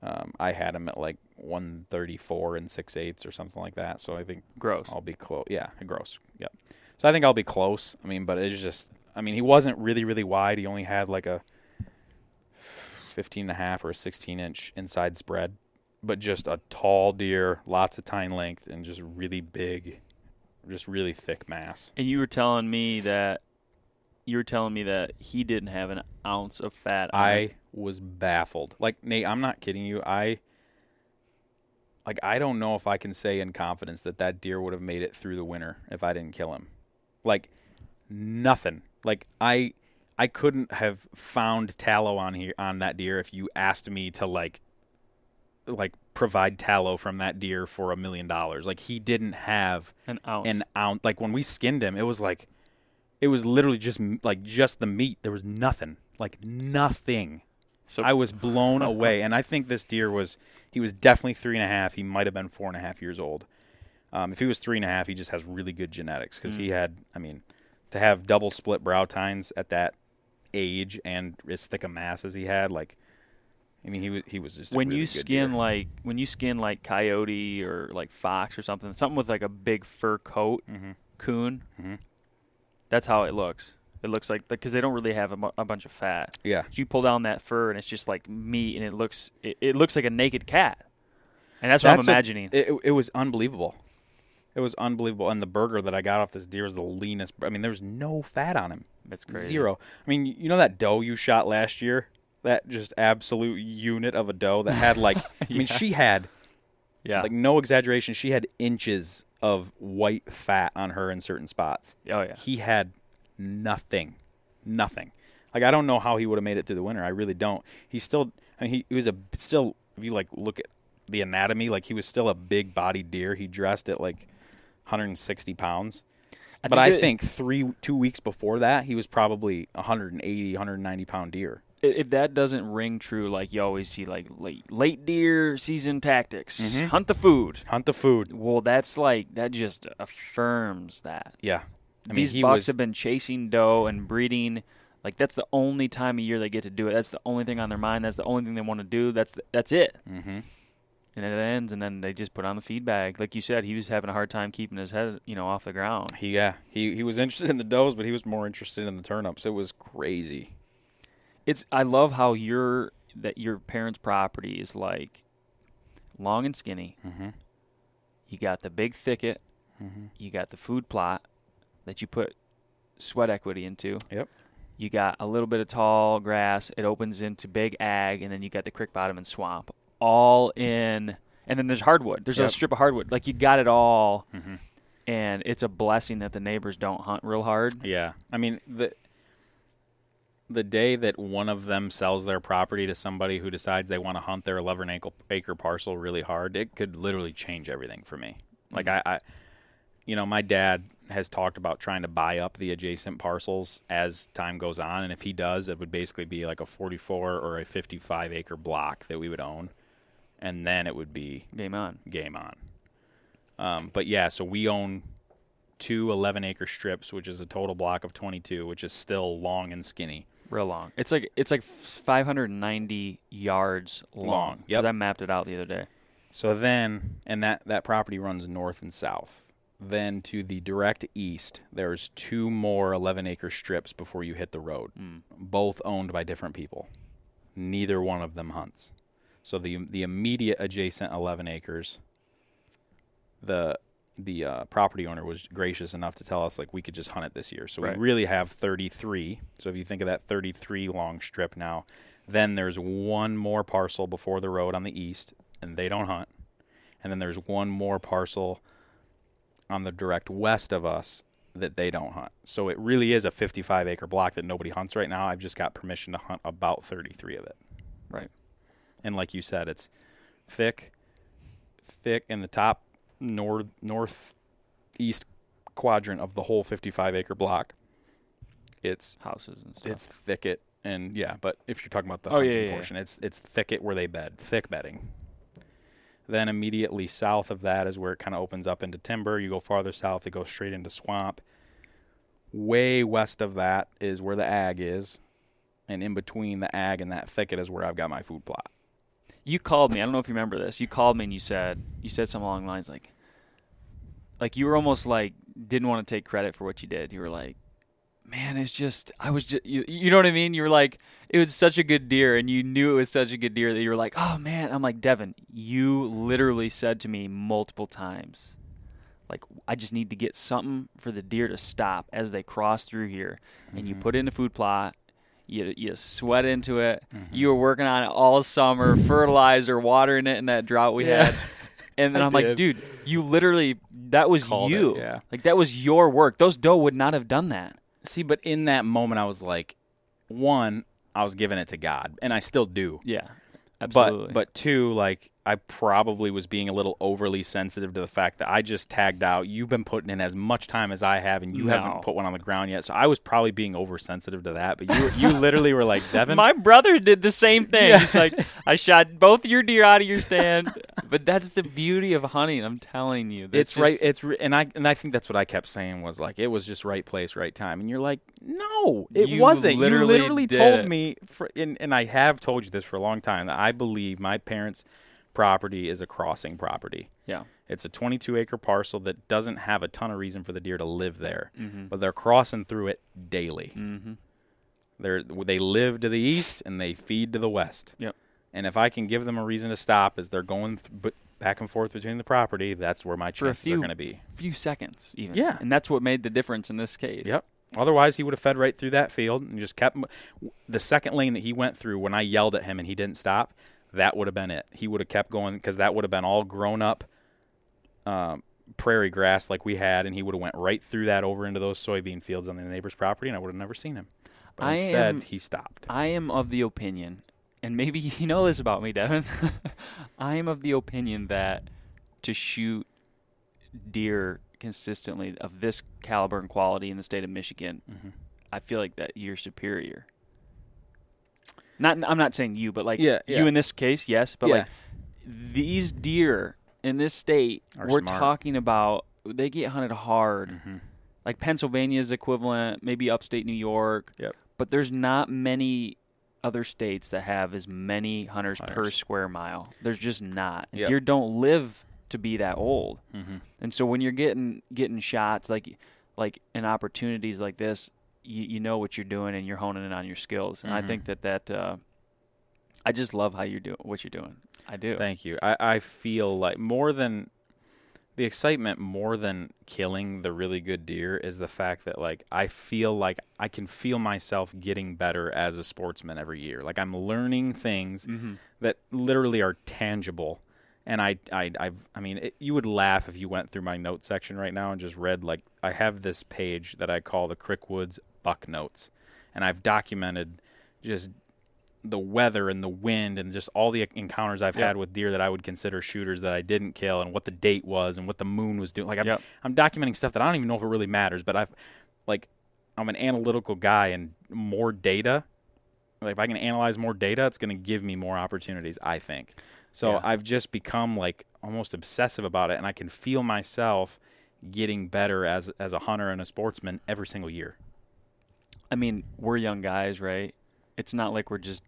[SPEAKER 2] um, I had him at like 134 and six eighths or something like that. So I think
[SPEAKER 1] Gross.
[SPEAKER 2] I'll be close. Yeah, gross. Yep. So I think I'll be close. I mean, but it's just. I mean, he wasn't really really wide. He only had like a 15 and a half or a 16 inch inside spread, but just a tall deer, lots of tine length, and just really big, just really thick mass.
[SPEAKER 1] And you were telling me that you were telling me that he didn't have an ounce of fat. On
[SPEAKER 2] I
[SPEAKER 1] him.
[SPEAKER 2] was baffled. Like Nate, I'm not kidding you. I like I don't know if I can say in confidence that that deer would have made it through the winter if I didn't kill him. Like nothing. Like I I couldn't have found tallow on here on that deer if you asked me to like like provide tallow from that deer for a million dollars. Like he didn't have
[SPEAKER 1] an ounce.
[SPEAKER 2] an ounce. Like when we skinned him, it was like, it was literally just like just the meat. There was nothing, like nothing.
[SPEAKER 1] so
[SPEAKER 2] I was blown away, and I think this deer was he was definitely three and a half. He might have been four and a half years old. Um, if he was three and a half, he just has really good genetics because he had. I mean, to have double split brow tines at that age and as thick a mass as he had, like, I mean, he was he was just a
[SPEAKER 1] when
[SPEAKER 2] really
[SPEAKER 1] you
[SPEAKER 2] good
[SPEAKER 1] skin
[SPEAKER 2] deer.
[SPEAKER 1] like when you skin like coyote or like fox or something, something with like a big fur coat,
[SPEAKER 2] Mhm.
[SPEAKER 1] coon.
[SPEAKER 2] Mhm.
[SPEAKER 1] That's how it looks. It looks like because they don't really have a, mu- a bunch of fat.
[SPEAKER 2] yeah,
[SPEAKER 1] So you pull down that fur and it's just like meat, and it looks it, it looks like a naked cat, and that's what
[SPEAKER 2] That's
[SPEAKER 1] I'm
[SPEAKER 2] what-
[SPEAKER 1] imagining.
[SPEAKER 2] It, it, it was unbelievable. It was unbelievable. And the burger that I got off this deer was the leanest. I mean, there was no fat on him.
[SPEAKER 1] That's crazy.
[SPEAKER 2] Zero. I mean, you know that doe you shot last year? That just absolute unit of a doe that had like, I mean, she had,
[SPEAKER 1] Yeah.
[SPEAKER 2] like, no exaggeration, she had inches of white fat on her in certain spots.
[SPEAKER 1] oh yeah.
[SPEAKER 2] He had nothing. Nothing. Like, I don't know how he would have made it through the winter. I really don't. He still, I mean, he, he was a, still, if you like look at the anatomy, like, he was still a big bodied deer. He dressed at like 160 pounds.
[SPEAKER 1] I
[SPEAKER 2] but
[SPEAKER 1] think
[SPEAKER 2] I think three, two weeks before that, he was probably 180, 190 pound deer.
[SPEAKER 1] If that doesn't ring true, like you always see, like late late deer season tactics,
[SPEAKER 2] Mhm.
[SPEAKER 1] hunt the food.
[SPEAKER 2] Hunt the food.
[SPEAKER 1] Well, that's like that just affirms that.
[SPEAKER 2] Yeah. I
[SPEAKER 1] These
[SPEAKER 2] he
[SPEAKER 1] bucks
[SPEAKER 2] was,
[SPEAKER 1] have been chasing doe and breeding. Like that's the only time of year they get to do it. That's the only thing on their mind. That's the only thing they want to do. That's the, that's it.
[SPEAKER 2] Mhm.
[SPEAKER 1] And then it ends, and then they just put on the feed bag. Like you said, he was having a hard time keeping his head, you know, off the ground.
[SPEAKER 2] He yeah he he was interested in the does, but he was more interested in the turnips. It was crazy.
[SPEAKER 1] It's I love how your that your parents' property is like long and skinny.
[SPEAKER 2] Mm-hmm.
[SPEAKER 1] You got the big thicket.
[SPEAKER 2] Mm-hmm.
[SPEAKER 1] You got the food plot that you put sweat equity into.
[SPEAKER 2] Yep.
[SPEAKER 1] You got a little bit of tall grass. It opens into big ag, and then you got the creek bottom and swamp, all in. And then there's hardwood. There's a strip of hardwood. Like you got it all,
[SPEAKER 2] Mm-hmm.
[SPEAKER 1] and it's a blessing that the neighbors don't hunt real hard.
[SPEAKER 2] Yeah, I mean the the day that one of them sells their property to somebody who decides they want to hunt their 11 acre, parcel really hard, it could literally change everything for me. Like I, I, you know, my dad has talked about trying to buy up the adjacent parcels as time goes on, and if he does, it would basically be like a 44 or a 55 acre block that we would own, and then it would be
[SPEAKER 1] Game on.
[SPEAKER 2] game on. Um, but yeah, so we own two 11 acre strips, which is a total block of 22, which is still long and skinny.
[SPEAKER 1] Real long. It's like it's like 590 yards long.
[SPEAKER 2] Long, yep.
[SPEAKER 1] I mapped it out the other day.
[SPEAKER 2] So then, and that, that property runs north and south. Then to the direct east, there's two more 11 acre strips before you hit the road,
[SPEAKER 1] Mm.
[SPEAKER 2] both owned by different people. Neither one of them hunts. So the the immediate adjacent 11 acres, the the uh, property owner was gracious enough to tell us like we could just hunt it this year. So
[SPEAKER 1] Right.
[SPEAKER 2] we really have 33. So if you think of that 33 long strip now, then there's one more parcel before the road on the east, and they don't hunt. And then there's one more parcel on the direct west of us that they don't hunt. So it really is a 55 acre block that nobody hunts right now. I've just got permission to hunt about 33 of it.
[SPEAKER 1] Right.
[SPEAKER 2] And like you said, it's thick, thick in the top north northeast quadrant of the whole 55 acre block. It's
[SPEAKER 1] Houses and stuff.
[SPEAKER 2] it's thicket and yeah, but if you're talking about the
[SPEAKER 1] Oh,
[SPEAKER 2] hunting
[SPEAKER 1] yeah, yeah.
[SPEAKER 2] portion, it's it's thicket where they bed, thick bedding. Then immediately south of that is where it kind of opens up into timber. You go farther south, it goes straight into swamp. Way west of that is where the ag is, and in between the ag and that thicket is where I've got my food plot.
[SPEAKER 1] You called me. I don't know if you remember this. You called me and you said you said something along the lines like, like you were almost like didn't want to take credit for what you did. You were like, man, it's just I was just you, you know what I mean. You were like, it was such a good deer, and you knew it was such a good deer that you were like, oh man. I'm like Devin. You literally said to me multiple times. Like I just need to get something for the deer to stop as they cross through here, and you mm-hmm. put in a food plot. You you sweat into it. Mm-hmm. You were working on it all summer, fertilizer, watering it in that drought we
[SPEAKER 2] Yeah.
[SPEAKER 1] had. And then
[SPEAKER 2] I
[SPEAKER 1] I'm like, dude, you literally that was
[SPEAKER 2] Called it,
[SPEAKER 1] you.
[SPEAKER 2] yeah.
[SPEAKER 1] Like that was your work. Those doe would not have done that.
[SPEAKER 2] See, but in that moment, I was like, one, I was giving it to God, and I still do.
[SPEAKER 1] Yeah. Absolutely.
[SPEAKER 2] But but two, like I probably was being a little overly sensitive to the fact that I just tagged out. You've been putting in as much time as I have, and you
[SPEAKER 1] No.
[SPEAKER 2] haven't put one on the ground yet. So I was probably being oversensitive to that. But you you literally were like, Devin,
[SPEAKER 1] my brother did the same thing. He's like, I shot both your deer out of your stand. but that's the beauty of hunting. I'm telling you. That's
[SPEAKER 2] it's
[SPEAKER 1] just-
[SPEAKER 2] right. It's and I and I think that's what I kept saying was like it was just right place, right time. And you're like, no, it
[SPEAKER 1] You
[SPEAKER 2] wasn't.
[SPEAKER 1] literally
[SPEAKER 2] you literally told
[SPEAKER 1] it.
[SPEAKER 2] me, for, and and I have told you this for a long time that I believe my parents' property is a crossing property.
[SPEAKER 1] Yeah.
[SPEAKER 2] It's a 22 acre parcel that doesn't have a ton of reason for the deer to live there,
[SPEAKER 1] Mm-hmm.
[SPEAKER 2] but they're crossing through it daily.
[SPEAKER 1] Mm-hmm.
[SPEAKER 2] They're they live to the east and they feed to the west.
[SPEAKER 1] Yep.
[SPEAKER 2] And if I can give them a reason to stop as they're going th- b- back and forth between the property, that's where my chances are going to be.
[SPEAKER 1] A Few seconds, even.
[SPEAKER 2] Yeah.
[SPEAKER 1] And that's what made the difference in this case.
[SPEAKER 2] Yep. Otherwise, he would have fed right through that field and just kept m- the second lane that he went through. When I yelled at him and he didn't stop, that would have been it. He would have kept going because that would have been all grown up um, prairie grass like we had, and he would have went right through that over into those soybean fields on the neighbor's property, and I would have never seen him. But
[SPEAKER 1] I
[SPEAKER 2] instead,
[SPEAKER 1] am-
[SPEAKER 2] he stopped.
[SPEAKER 1] I am of the opinion, and maybe you know this about me, Devin. I am of the opinion that to shoot deer consistently of this caliber and quality in the state of Michigan,
[SPEAKER 2] Mhm.
[SPEAKER 1] I feel like that you're superior. Not, I'm not saying you, but like
[SPEAKER 2] Yeah, yeah.
[SPEAKER 1] you in this case, yes. But
[SPEAKER 2] Yeah.
[SPEAKER 1] like these deer in this state,
[SPEAKER 2] Are
[SPEAKER 1] we're
[SPEAKER 2] smart.
[SPEAKER 1] talking about they get hunted hard
[SPEAKER 2] Mhm.
[SPEAKER 1] like Pennsylvania's equivalent, maybe upstate New York.
[SPEAKER 2] Yep.
[SPEAKER 1] But there's not many other states that have as many hunters, per square mile. There's just not.
[SPEAKER 2] Yep.
[SPEAKER 1] Deer don't live to be that old.
[SPEAKER 2] Mhm.
[SPEAKER 1] And so when you're getting getting shots like like in opportunities like this, you, you know what you're doing and you're honing in on your skills. And I
[SPEAKER 2] Mhm.
[SPEAKER 1] think that that uh, I just love how you're doing what you're doing. I do.
[SPEAKER 2] Thank you. I, I feel like more than the excitement, more than killing the really good deer, is the fact that like I feel like I can feel myself getting better as a sportsman every year. Like I'm learning things
[SPEAKER 1] mm-hmm.
[SPEAKER 2] that literally are tangible. And I, I, I've, I mean, it, you would laugh if you went through my notes section right now and just read like I have this page that I call the Crickwoods Buck Notes, and I've documented just the weather and the wind and just all the encounters I've
[SPEAKER 1] Yep.
[SPEAKER 2] had with deer that I would consider shooters that I didn't kill and what the date was and what the moon was doing. Like I'm,
[SPEAKER 1] Yep.
[SPEAKER 2] I'm documenting stuff that I don't even know if it really matters, but I've like I'm an analytical guy and more data. Like if I can analyze more data, it's going to give me more opportunities. I think. So
[SPEAKER 1] Yeah.
[SPEAKER 2] I've just become like almost obsessive about it, and I can feel myself getting better as as a hunter and a sportsman every single year.
[SPEAKER 1] I mean, we're young guys, right? It's not like we're just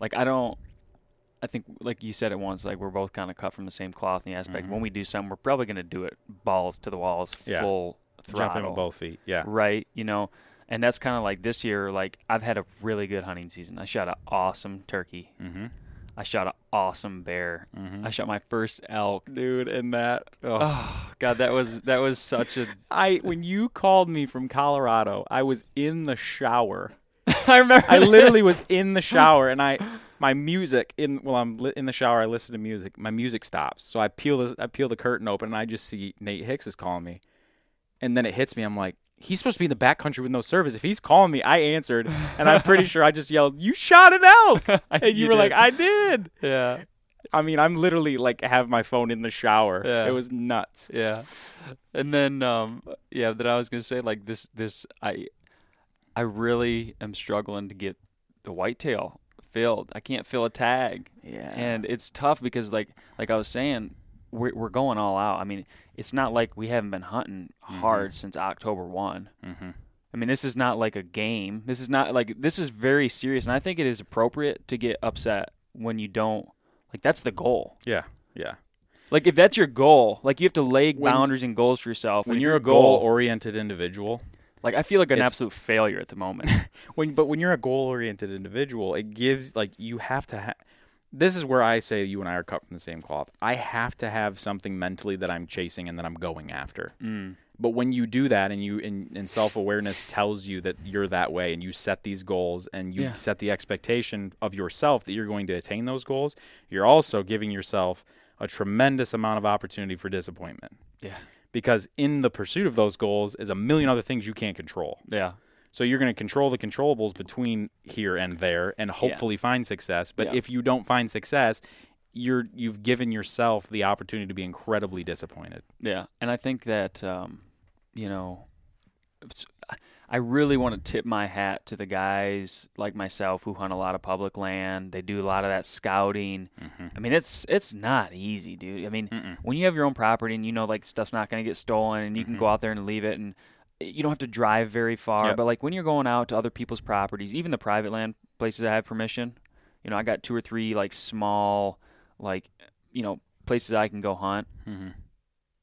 [SPEAKER 1] like I don't. I think, like you said it once, like we're both kind of cut from the same cloth in the aspect.
[SPEAKER 2] Mhm.
[SPEAKER 1] When we do something, we're probably going to do it balls to the walls,
[SPEAKER 2] Yeah.
[SPEAKER 1] full throttle,
[SPEAKER 2] Jumping with both feet. Yeah.
[SPEAKER 1] right? You know, and that's kind of like this year. Like I've had a really good hunting season. I shot an awesome turkey.
[SPEAKER 2] Mm-hmm.
[SPEAKER 1] I shot an awesome bear.
[SPEAKER 2] Mm-hmm.
[SPEAKER 1] I shot my first elk, dude, and that.
[SPEAKER 2] Oh.
[SPEAKER 1] Oh God, that was that was such a.
[SPEAKER 2] I when you called me from Colorado, I was in the shower.
[SPEAKER 1] I remember.
[SPEAKER 2] I
[SPEAKER 1] this.
[SPEAKER 2] literally was in the shower, and I my music in well I'm li- in the shower, I listen to music. My music stops, so I peel the I peel the curtain open, and I just see Nate Hicks is calling me, and then it hits me. I'm like, he's supposed to be in the back country with no service. If he's calling me, I answered, and I'm pretty sure I just yelled, "You shot it out!" And you,
[SPEAKER 1] You
[SPEAKER 2] were like, "I did."
[SPEAKER 1] Yeah,
[SPEAKER 2] I mean, I'm literally like have my phone in the shower.
[SPEAKER 1] Yeah.
[SPEAKER 2] It was nuts.
[SPEAKER 1] yeah. And then, um, yeah, that I was gonna say like this. This I, I really am struggling to get the whitetail filled. I can't fill a tag.
[SPEAKER 2] Yeah.
[SPEAKER 1] and it's tough because like like I was saying, we're we're going all out. I mean, it's not like we haven't been hunting hard since October one.
[SPEAKER 2] mm-hmm.
[SPEAKER 1] I mean, this is not like a game. This is not like this is very serious, and I think it is appropriate to get upset when you don't. Like that's the goal.
[SPEAKER 2] yeah, yeah.
[SPEAKER 1] Like if that's your goal, like you have to lay
[SPEAKER 2] When-
[SPEAKER 1] boundaries and goals for yourself. and
[SPEAKER 2] When
[SPEAKER 1] if
[SPEAKER 2] you're a goal-oriented individual,
[SPEAKER 1] like I feel like an absolute failure at the moment.
[SPEAKER 2] when but when you're a goal-oriented individual, it gives like you have to have. This is where I say you and I are cut from the same cloth. I have to have something mentally that I'm chasing and that I'm going after.
[SPEAKER 1] mm.
[SPEAKER 2] But when you do that and you and, and self awareness tells you that you're that way and you set these goals and you
[SPEAKER 1] Yeah.
[SPEAKER 2] set the expectation of yourself that you're going to attain those goals, you're also giving yourself a tremendous amount of opportunity for disappointment.
[SPEAKER 1] Yeah,
[SPEAKER 2] Because in the pursuit of those goals is a million other things you can't control.
[SPEAKER 1] yeah,
[SPEAKER 2] So you're going to control the controllables between here and there and hopefully find success. But
[SPEAKER 1] Yeah.
[SPEAKER 2] if you don't find success, you're you've given yourself the opportunity to be incredibly disappointed.
[SPEAKER 1] yeah. And I think that um, you know, I really want to tip my hat to the guys like myself who hunt a lot of public land. They do a lot of that scouting. I mean, it's it's not easy, dude. I mean,
[SPEAKER 2] Mm-mm.
[SPEAKER 1] when you have your own property and you know like stuff's not going to get stolen and you can go out there and leave it and you don't have to drive very far
[SPEAKER 2] Yep.
[SPEAKER 1] but like when you're going out to other people's properties even the private land places I have permission you know I got two or three like small like you know places I can go hunt
[SPEAKER 2] Mm-hmm.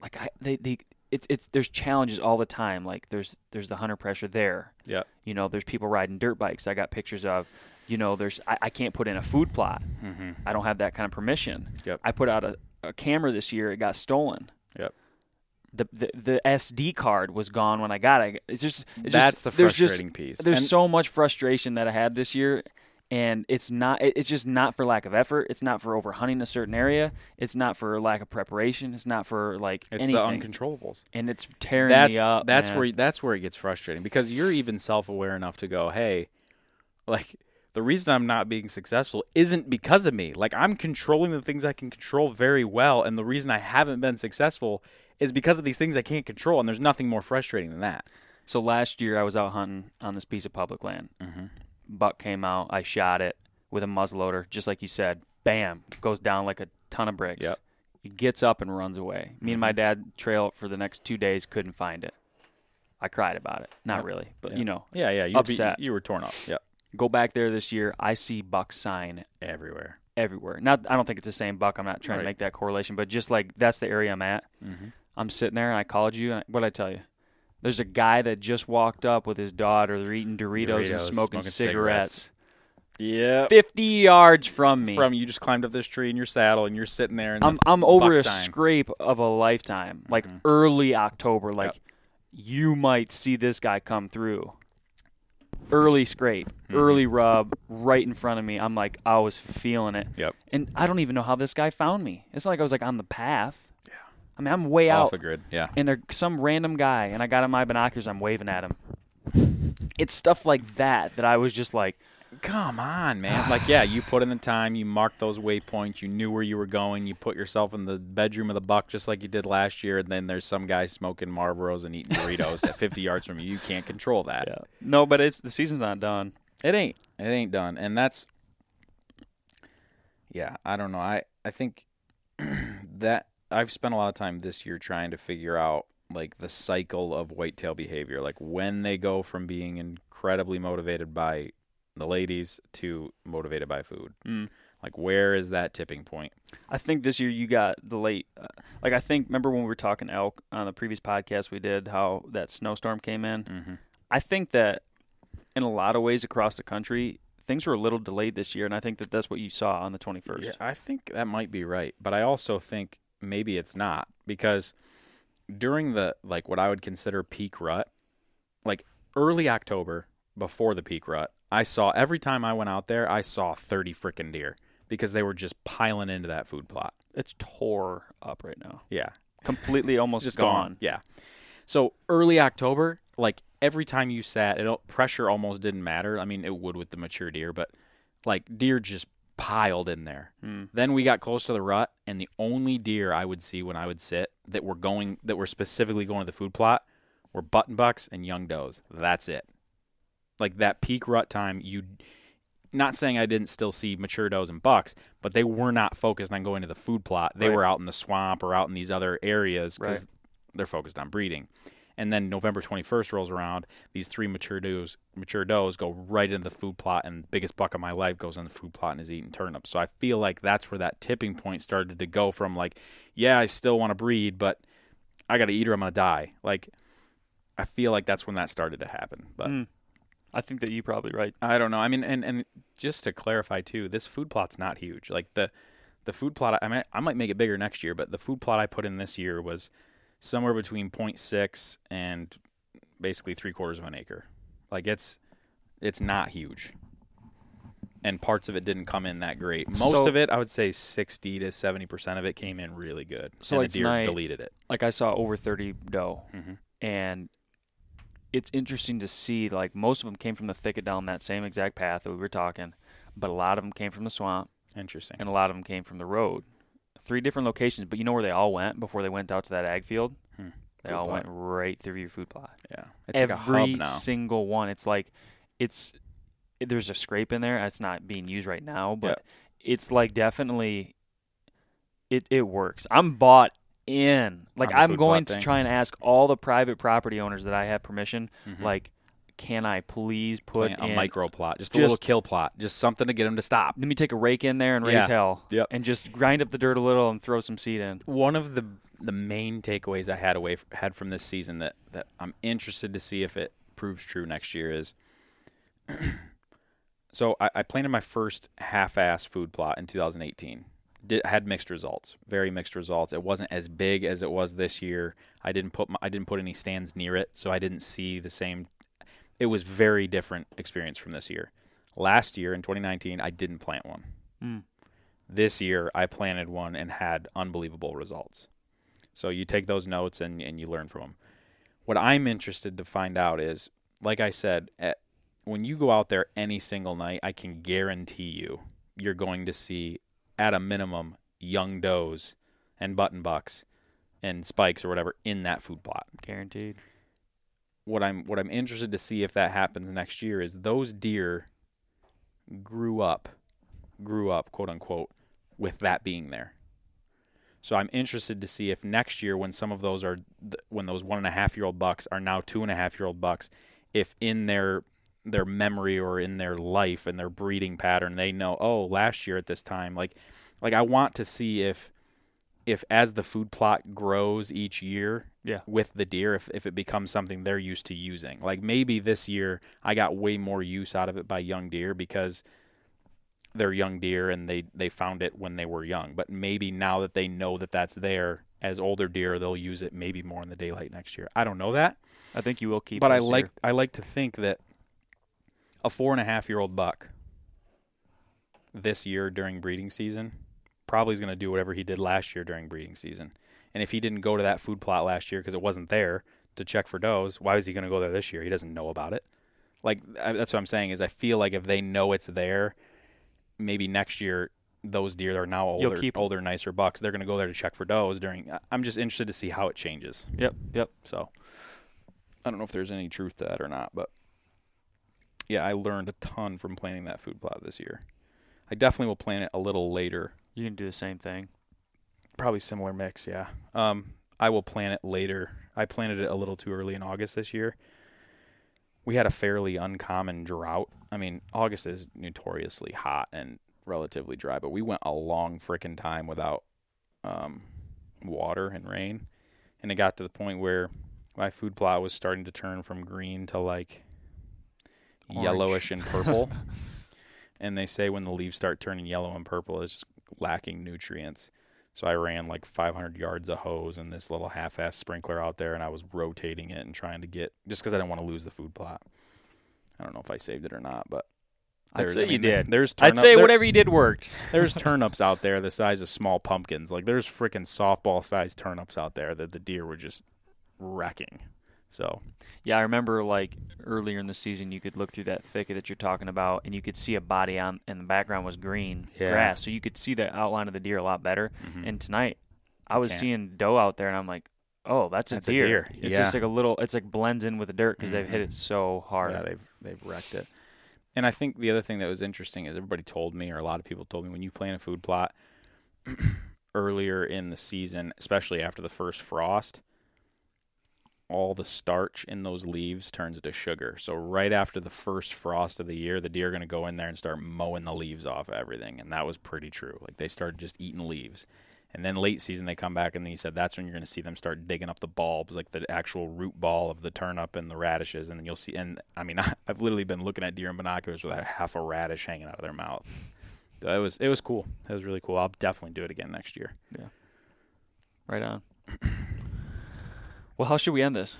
[SPEAKER 1] like I they they it's it's there's challenges all the time like there's there's the hunter pressure there
[SPEAKER 2] Yep.
[SPEAKER 1] you know there's people riding dirt bikes I got pictures of you know there's I, I can't put in a food plot
[SPEAKER 2] Mm-hmm.
[SPEAKER 1] I don't have that kind of permission.
[SPEAKER 2] Yep.
[SPEAKER 1] I put out a, a camera this year. It got stolen.
[SPEAKER 2] Yep.
[SPEAKER 1] The, the the SD card was gone when I got it. It's just it's
[SPEAKER 2] That's
[SPEAKER 1] just,
[SPEAKER 2] the
[SPEAKER 1] there's
[SPEAKER 2] frustrating
[SPEAKER 1] just,
[SPEAKER 2] piece.
[SPEAKER 1] There's
[SPEAKER 2] And-
[SPEAKER 1] so much frustration that I had this year, and it's not. it- It's just not for lack of effort. It's not for over hunting a certain area. It's not for lack of preparation. It's not for like
[SPEAKER 2] it's
[SPEAKER 1] anything.
[SPEAKER 2] the uncontrollables.
[SPEAKER 1] and it's tearing
[SPEAKER 2] That's
[SPEAKER 1] me up.
[SPEAKER 2] that's
[SPEAKER 1] man.
[SPEAKER 2] where that's where it gets frustrating because you're even self-aware enough to go, "Hey, like the reason I'm not being successful isn't because of me. Like I'm controlling the things I can control very well, and the reason I haven't been successful is because of these things I can't control, and there's nothing more frustrating than that."
[SPEAKER 1] So last year I was out hunting on this piece of public land.
[SPEAKER 2] Mhm.
[SPEAKER 1] Buck came out. I shot it with a muzzleloader, just like you said. Bam, goes down like a ton of bricks.
[SPEAKER 2] Yep.
[SPEAKER 1] He gets up and runs away. Me and my dad trail for the next two days. Couldn't find it. I cried about it. Not
[SPEAKER 2] Yep.
[SPEAKER 1] really, but
[SPEAKER 2] Yeah.
[SPEAKER 1] you know,
[SPEAKER 2] Yeah, yeah, you
[SPEAKER 1] Upset.
[SPEAKER 2] you were torn up. Yep,
[SPEAKER 1] go back there this year. I see Buck sign
[SPEAKER 2] everywhere.
[SPEAKER 1] everywhere. Not, I don't think it's the same Buck. I'm not trying
[SPEAKER 2] Right.
[SPEAKER 1] to make that correlation, but just like that's the area I'm at.
[SPEAKER 2] Mm-hmm.
[SPEAKER 1] I'm sitting there and I called you. And what did I tell you? There's a guy that just walked up with his daughter. They're eating Doritos, and smoking, cigarettes.
[SPEAKER 2] Yeah.
[SPEAKER 1] 50 yards from me.
[SPEAKER 2] From you just climbed up this tree in your saddle and you're sitting there and
[SPEAKER 1] I'm I'm over a
[SPEAKER 2] sign.
[SPEAKER 1] scrape of a lifetime. Like
[SPEAKER 2] Mhm.
[SPEAKER 1] early October, like you might see this guy come through. Early scrape,
[SPEAKER 2] Mhm.
[SPEAKER 1] early rub, right in front of me. I'm like, I was feeling it,
[SPEAKER 2] Yep.
[SPEAKER 1] and I don't even know how this guy found me. It's not like I was like on the path. I mean, I'm way
[SPEAKER 2] off
[SPEAKER 1] out,
[SPEAKER 2] the grid. Yeah.
[SPEAKER 1] and there's some random guy, and I got on my binoculars. I'm waving at him. It's stuff like that that I was just like,
[SPEAKER 2] Come on, man. like, yeah, you put in the time, you marked those waypoints, you knew where you were going, you put yourself in the bedroom of the buck just like you did last year, and then there's some guy smoking Marlboros and eating Doritos at 50 yards from you. You can't control that.
[SPEAKER 1] yeah, no, but it's the season's not done.
[SPEAKER 2] It ain't. It ain't done. And that's Yeah, I don't know. I I think that I've spent a lot of time this year trying to figure out like the cycle of whitetail behavior, like when they go from being incredibly motivated by the ladies to motivated by food.
[SPEAKER 1] Mm.
[SPEAKER 2] Like where is that tipping point?
[SPEAKER 1] I think this year you got the late. Uh, like I think, remember when we were talking elk on the previous podcast we did, how that snowstorm came in.
[SPEAKER 2] Mm-hmm.
[SPEAKER 1] I think that in a lot of ways across the country, things were a little delayed this year, and I think that that's what you saw on the twenty first.
[SPEAKER 2] Yeah, I think that might be right, but I also think maybe it's not because during the like what I would consider peak rut, like early October before the peak rut, I saw every time I went out there, I saw 30 freaking deer because they were just piling into that food plot.
[SPEAKER 1] It's tore up right now.
[SPEAKER 2] Yeah.
[SPEAKER 1] Completely almost
[SPEAKER 2] Just
[SPEAKER 1] gone.
[SPEAKER 2] gone. Yeah. So early October, like every time you sat, it pressure almost didn't matter. I mean, it would with the mature deer, but like deer just piled in there.
[SPEAKER 1] Hmm.
[SPEAKER 2] Then we got close to the rut, and the only deer I would see when I would sit that were going that were specifically going to the food plot were button bucks and young does. That's it. Like that peak rut time, you. Not saying I didn't still see mature does and bucks, but they were not focused on going to the food plot. They
[SPEAKER 1] Right.
[SPEAKER 2] were out in the swamp or out in these other areas because
[SPEAKER 1] Right.
[SPEAKER 2] they're focused on breeding. And then November 21st rolls around. These three mature does, mature does go right into the food plot, and the biggest buck of my life goes in the food plot and is eating turnips. So I feel like that's where that tipping point started to go from like, yeah, I still want to breed, but I got to eat or I'm gonna die. Like, I feel like that's when that started to happen. But
[SPEAKER 1] Hmm. I think that you're probably right.
[SPEAKER 2] I don't know. I mean, and and just to clarify too, this food plot's not huge. Like the the food plot, I might I might make it bigger next year, but the food plot I put in this year was somewhere between 0.6 and basically three quarters of an acre. Like it's it's not huge, and parts of it didn't come in that great. Most
[SPEAKER 1] So-
[SPEAKER 2] of it, I would say, 60 to 70 percent of it came in really good.
[SPEAKER 1] So,
[SPEAKER 2] and
[SPEAKER 1] like
[SPEAKER 2] the deer
[SPEAKER 1] tonight-
[SPEAKER 2] deleted it.
[SPEAKER 1] Like I saw over 30 doe,
[SPEAKER 2] Mhm.
[SPEAKER 1] and it's interesting to see. Like most of them came from the thicket down that same exact path that we were talking, but a lot of them came from the swamp,
[SPEAKER 2] Interesting.
[SPEAKER 1] and a lot of them came from the road. Three different locations, but you know where they all went before they went out to that ag field?
[SPEAKER 2] Hmm.
[SPEAKER 1] They
[SPEAKER 2] Food
[SPEAKER 1] all
[SPEAKER 2] plot.
[SPEAKER 1] went right through your food plot.
[SPEAKER 2] Yeah, it's like a
[SPEAKER 1] Every
[SPEAKER 2] hub now.
[SPEAKER 1] single one. It's like it's there's a scrape in there. It's not being used right now, but it's like definitely it it works. I'm bought in. Like I'm going to
[SPEAKER 2] thing?
[SPEAKER 1] try and ask all the private property owners that I have permission.
[SPEAKER 2] Mhm.
[SPEAKER 1] Like, can I please put
[SPEAKER 2] Plant a
[SPEAKER 1] in?
[SPEAKER 2] micro plot, just a little kill plot, just something to get them to stop.
[SPEAKER 1] Let me take a rake in there and raise
[SPEAKER 2] Yeah.
[SPEAKER 1] hell.
[SPEAKER 2] Yep.
[SPEAKER 1] And just grind up the dirt a little and throw some seed in.
[SPEAKER 2] one of the the main takeaways I had away had from this season that that I'm interested to see if it proves true next year is. so I, I planted my first half-ass food plot in 2018. Did, had mixed results, very mixed results. It wasn't as big as it was this year. I didn't put my, I didn't put any stands near it, so I didn't see the same. It was very different experience from this year. Last year in 2019, I didn't plant one
[SPEAKER 1] Mm.
[SPEAKER 2] this year I planted one and had unbelievable results. So you take those notes and, and you learn from them. What I'm interested to find out is, like I said, at, when you go out there any single night, I can guarantee you you're going to see, at a minimum, young does and button bucks and spikes or whatever in that food plot.
[SPEAKER 1] Guaranteed.
[SPEAKER 2] What I'm what I'm interested to see if that happens next year is those deer grew up, grew up, quote unquote, with that being there. So I'm interested to see if next year, when some of those are, when those one and a half year old bucks are now two and a half year old bucks, if in their their memory or in their life and their breeding pattern, they know, oh, last year at this time, like, like I want to see if, if as the food plot grows each year,
[SPEAKER 1] Yeah.
[SPEAKER 2] with the deer, if if it becomes something they're used to using, like maybe this year I got way more use out of it by young deer because they're young deer and they they found it when they were young. But maybe now that they know that that's there as older deer, they'll use it maybe more in the daylight next year. I don't know that,
[SPEAKER 1] I think you will keep.
[SPEAKER 2] but I like
[SPEAKER 1] year.
[SPEAKER 2] I like to think that a four and a half year old buck this year during breeding season probably is going to do whatever he did last year during breeding season. And if he didn't go to that food plot last year because it wasn't there to check for does, why was he going to go there this year? He doesn't know about it. Like I, that's what I'm saying is I feel like if they know it's there, maybe next year those deer are now older, older, nicer bucks. They're going to go there to check for does during. I'm just interested to see how it changes.
[SPEAKER 1] Yep. Yep.
[SPEAKER 2] So I don't know if there's any truth to that or not, but yeah, I learned a ton from planting that food plot this year. I definitely will plant it a little later.
[SPEAKER 1] You can do the same thing.
[SPEAKER 2] Probably similar mix, yeah. Um, I will plant it later. I planted it a little too early in August this year. We had a fairly uncommon drought. I mean, August is notoriously hot and relatively dry, but we went a long frickin' time without um, water and rain. And it got to the point where my food plot was starting to turn from green to like
[SPEAKER 1] Orange.
[SPEAKER 2] yellowish and purple. and they say when the leaves start turning yellow and purple, it's lacking nutrients. So I ran like 500 yards of hose and this little half-ass sprinkler out there, and I was rotating it and trying to get just because I didn't want to lose the food plot. I don't know if I saved it or not, but
[SPEAKER 1] I'd say
[SPEAKER 2] I
[SPEAKER 1] you
[SPEAKER 2] mean, there-
[SPEAKER 1] did.
[SPEAKER 2] There's
[SPEAKER 1] I'd say
[SPEAKER 2] there-
[SPEAKER 1] whatever you did worked.
[SPEAKER 2] there's turnips out there the size of small pumpkins. Like there's freaking softball sized turnips out there that the deer were just wrecking. So
[SPEAKER 1] Yeah, I remember like earlier in the season, you could look through that thicket that you're talking about, and you could see a body on, and the background was green
[SPEAKER 2] Yeah.
[SPEAKER 1] grass, so you could see the outline of the deer a lot better.
[SPEAKER 2] mhm.
[SPEAKER 1] And tonight, I was
[SPEAKER 2] Can't.
[SPEAKER 1] seeing doe out there, and I'm like, oh, that's a
[SPEAKER 2] That's a
[SPEAKER 1] deer.
[SPEAKER 2] deer,
[SPEAKER 1] It's
[SPEAKER 2] yeah.
[SPEAKER 1] just like a little. It's like blends in with the dirt because they've hit
[SPEAKER 2] Mhm.
[SPEAKER 1] it so hard.
[SPEAKER 2] yeah, they've they've wrecked it. And I think the other thing that was interesting is everybody told me, or a lot of people told me, when you plant a food plot earlier in the season, especially after the first frost, all the starch in those leaves turns to sugar. So right after the first frost of the year, the deer are going to go in there and start mowing the leaves off everything, and that was pretty true. Like they started just eating leaves. And then late season they come back and he said that's when you're going to see them start digging up the bulbs, like the actual root ball of the turnip and the radishes, and you'll see. And I mean, I've literally been looking at deer in binoculars with half a radish hanging out of their mouth. It was it was cool. It was really cool. I'll definitely do it again next year. Yeah.
[SPEAKER 1] Right on. Well, how should we end this?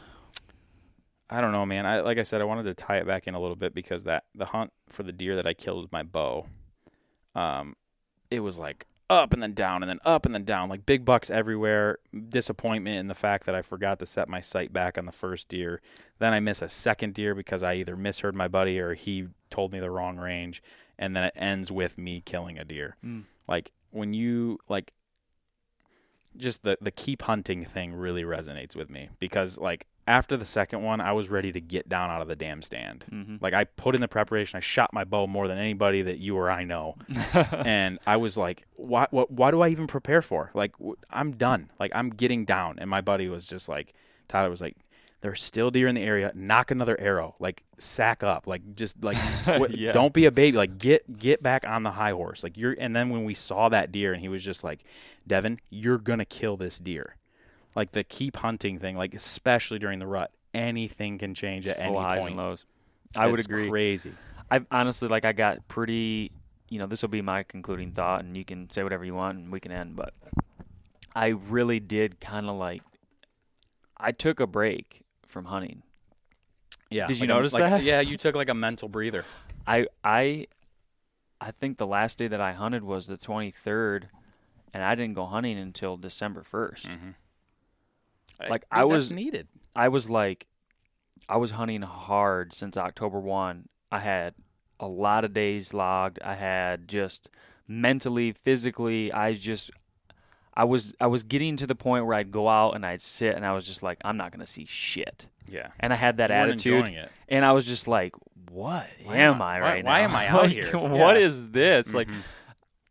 [SPEAKER 2] I don't know, man. I like I said, I wanted to tie it back in a little bit because that the hunt for the deer that I killed with my bow, um, it was like up and then down and then up and then down, like big bucks everywhere. Disappointment in the fact that I forgot to set my sight back on the first deer. Then I miss a second deer because I either misheard my buddy or he told me the wrong range, and then it ends with me killing a deer.
[SPEAKER 1] Mm.
[SPEAKER 2] Like when you like just the the keep hunting thing really resonates with me because like after the second one I was ready to get down out of the damn stand.
[SPEAKER 1] Mm-hmm.
[SPEAKER 2] Like I put in the preparation, I shot my bow more than anybody that you or I know, and I was like, why, what, why do I even prepare for? Like I'm done. Like I'm getting down, and my buddy was just like, Tyler was like, there's still deer in the area. Nock another arrow. Like sack up. Like just like what,
[SPEAKER 1] Yeah.
[SPEAKER 2] don't be a baby. Like get get back on the high horse. Like you're. And then when we saw that deer, and he was just like, Devin, you're gonna kill this deer. Like the keep hunting thing. Like especially during the rut, anything can change
[SPEAKER 1] It's
[SPEAKER 2] at any
[SPEAKER 1] highs
[SPEAKER 2] point.
[SPEAKER 1] and lows. I would agree.
[SPEAKER 2] Crazy.
[SPEAKER 1] I honestly like I got pretty you know, this will be my concluding thought and you can say whatever you want and we can end, but I really did kind of like I took a break from hunting.
[SPEAKER 2] Yeah.
[SPEAKER 1] Did you
[SPEAKER 2] like a-
[SPEAKER 1] notice
[SPEAKER 2] like-
[SPEAKER 1] that?
[SPEAKER 2] Yeah, you took like a mental breather.
[SPEAKER 1] I I I think the last day that I hunted was the 23rd and I didn't go hunting until December 1st.
[SPEAKER 2] Mm-hmm.
[SPEAKER 1] Like, I was-
[SPEAKER 2] needed.
[SPEAKER 1] I was like, I was hunting hard since October 1. I had a lot of days logged. I had just mentally, physically, I just, I was, I was getting to the point where I'd go out and I'd sit and I was just like, I'm not going to see shit.
[SPEAKER 2] Yeah.
[SPEAKER 1] And I had that
[SPEAKER 2] You
[SPEAKER 1] attitude. And I was just like, what
[SPEAKER 2] Why
[SPEAKER 1] am
[SPEAKER 2] I-
[SPEAKER 1] I right
[SPEAKER 2] why
[SPEAKER 1] now?
[SPEAKER 2] am I out
[SPEAKER 1] Like,
[SPEAKER 2] here?
[SPEAKER 1] What
[SPEAKER 2] Yeah.
[SPEAKER 1] is this? Like,
[SPEAKER 2] Mhm.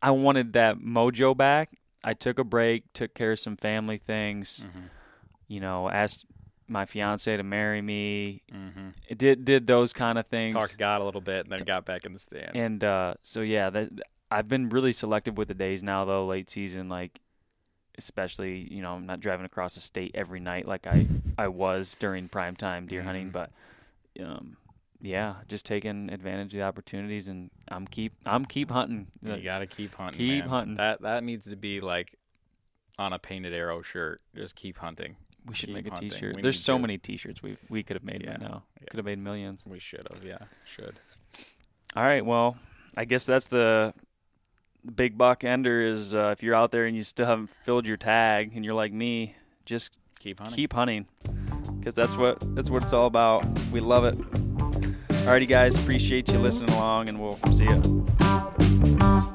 [SPEAKER 1] I wanted that mojo back. I took a break, took care of some family things,
[SPEAKER 2] Mhm.
[SPEAKER 1] you know, asked my fiance to marry me.
[SPEAKER 2] Mhm.
[SPEAKER 1] It did did those kind of things.
[SPEAKER 2] Talked God a little bit, and then got back in the stand.
[SPEAKER 1] And uh, so yeah, that I've been really selective with the days now though, late season, like especially, you know, I'm not driving across the state every night like I, I was during prime time deer hunting,
[SPEAKER 2] Mhm.
[SPEAKER 1] but um yeah, just taking advantage of the opportunities and I'm keep I'm keep hunting.
[SPEAKER 2] you gotta keep hunting.
[SPEAKER 1] Keep
[SPEAKER 2] man.
[SPEAKER 1] hunting.
[SPEAKER 2] That that needs to be like on a painted arrow shirt. Just keep hunting.
[SPEAKER 1] we should
[SPEAKER 2] keep
[SPEAKER 1] make a.
[SPEAKER 2] We
[SPEAKER 1] There's so
[SPEAKER 2] to.
[SPEAKER 1] many t-shirts we we could have made
[SPEAKER 2] Yeah,
[SPEAKER 1] right now.
[SPEAKER 2] yeah.
[SPEAKER 1] Could have made millions.
[SPEAKER 2] We should have. Yeah, should.
[SPEAKER 1] All right, well, I guess that's the big buck ender is uh, if you're out there and you still haven't filled your tag and you're like me, just
[SPEAKER 2] Keep hunting.
[SPEAKER 1] keep hunting because that's what that's what it's all about. We love it. Alrighty, guys, appreciate you listening along, and we'll see you.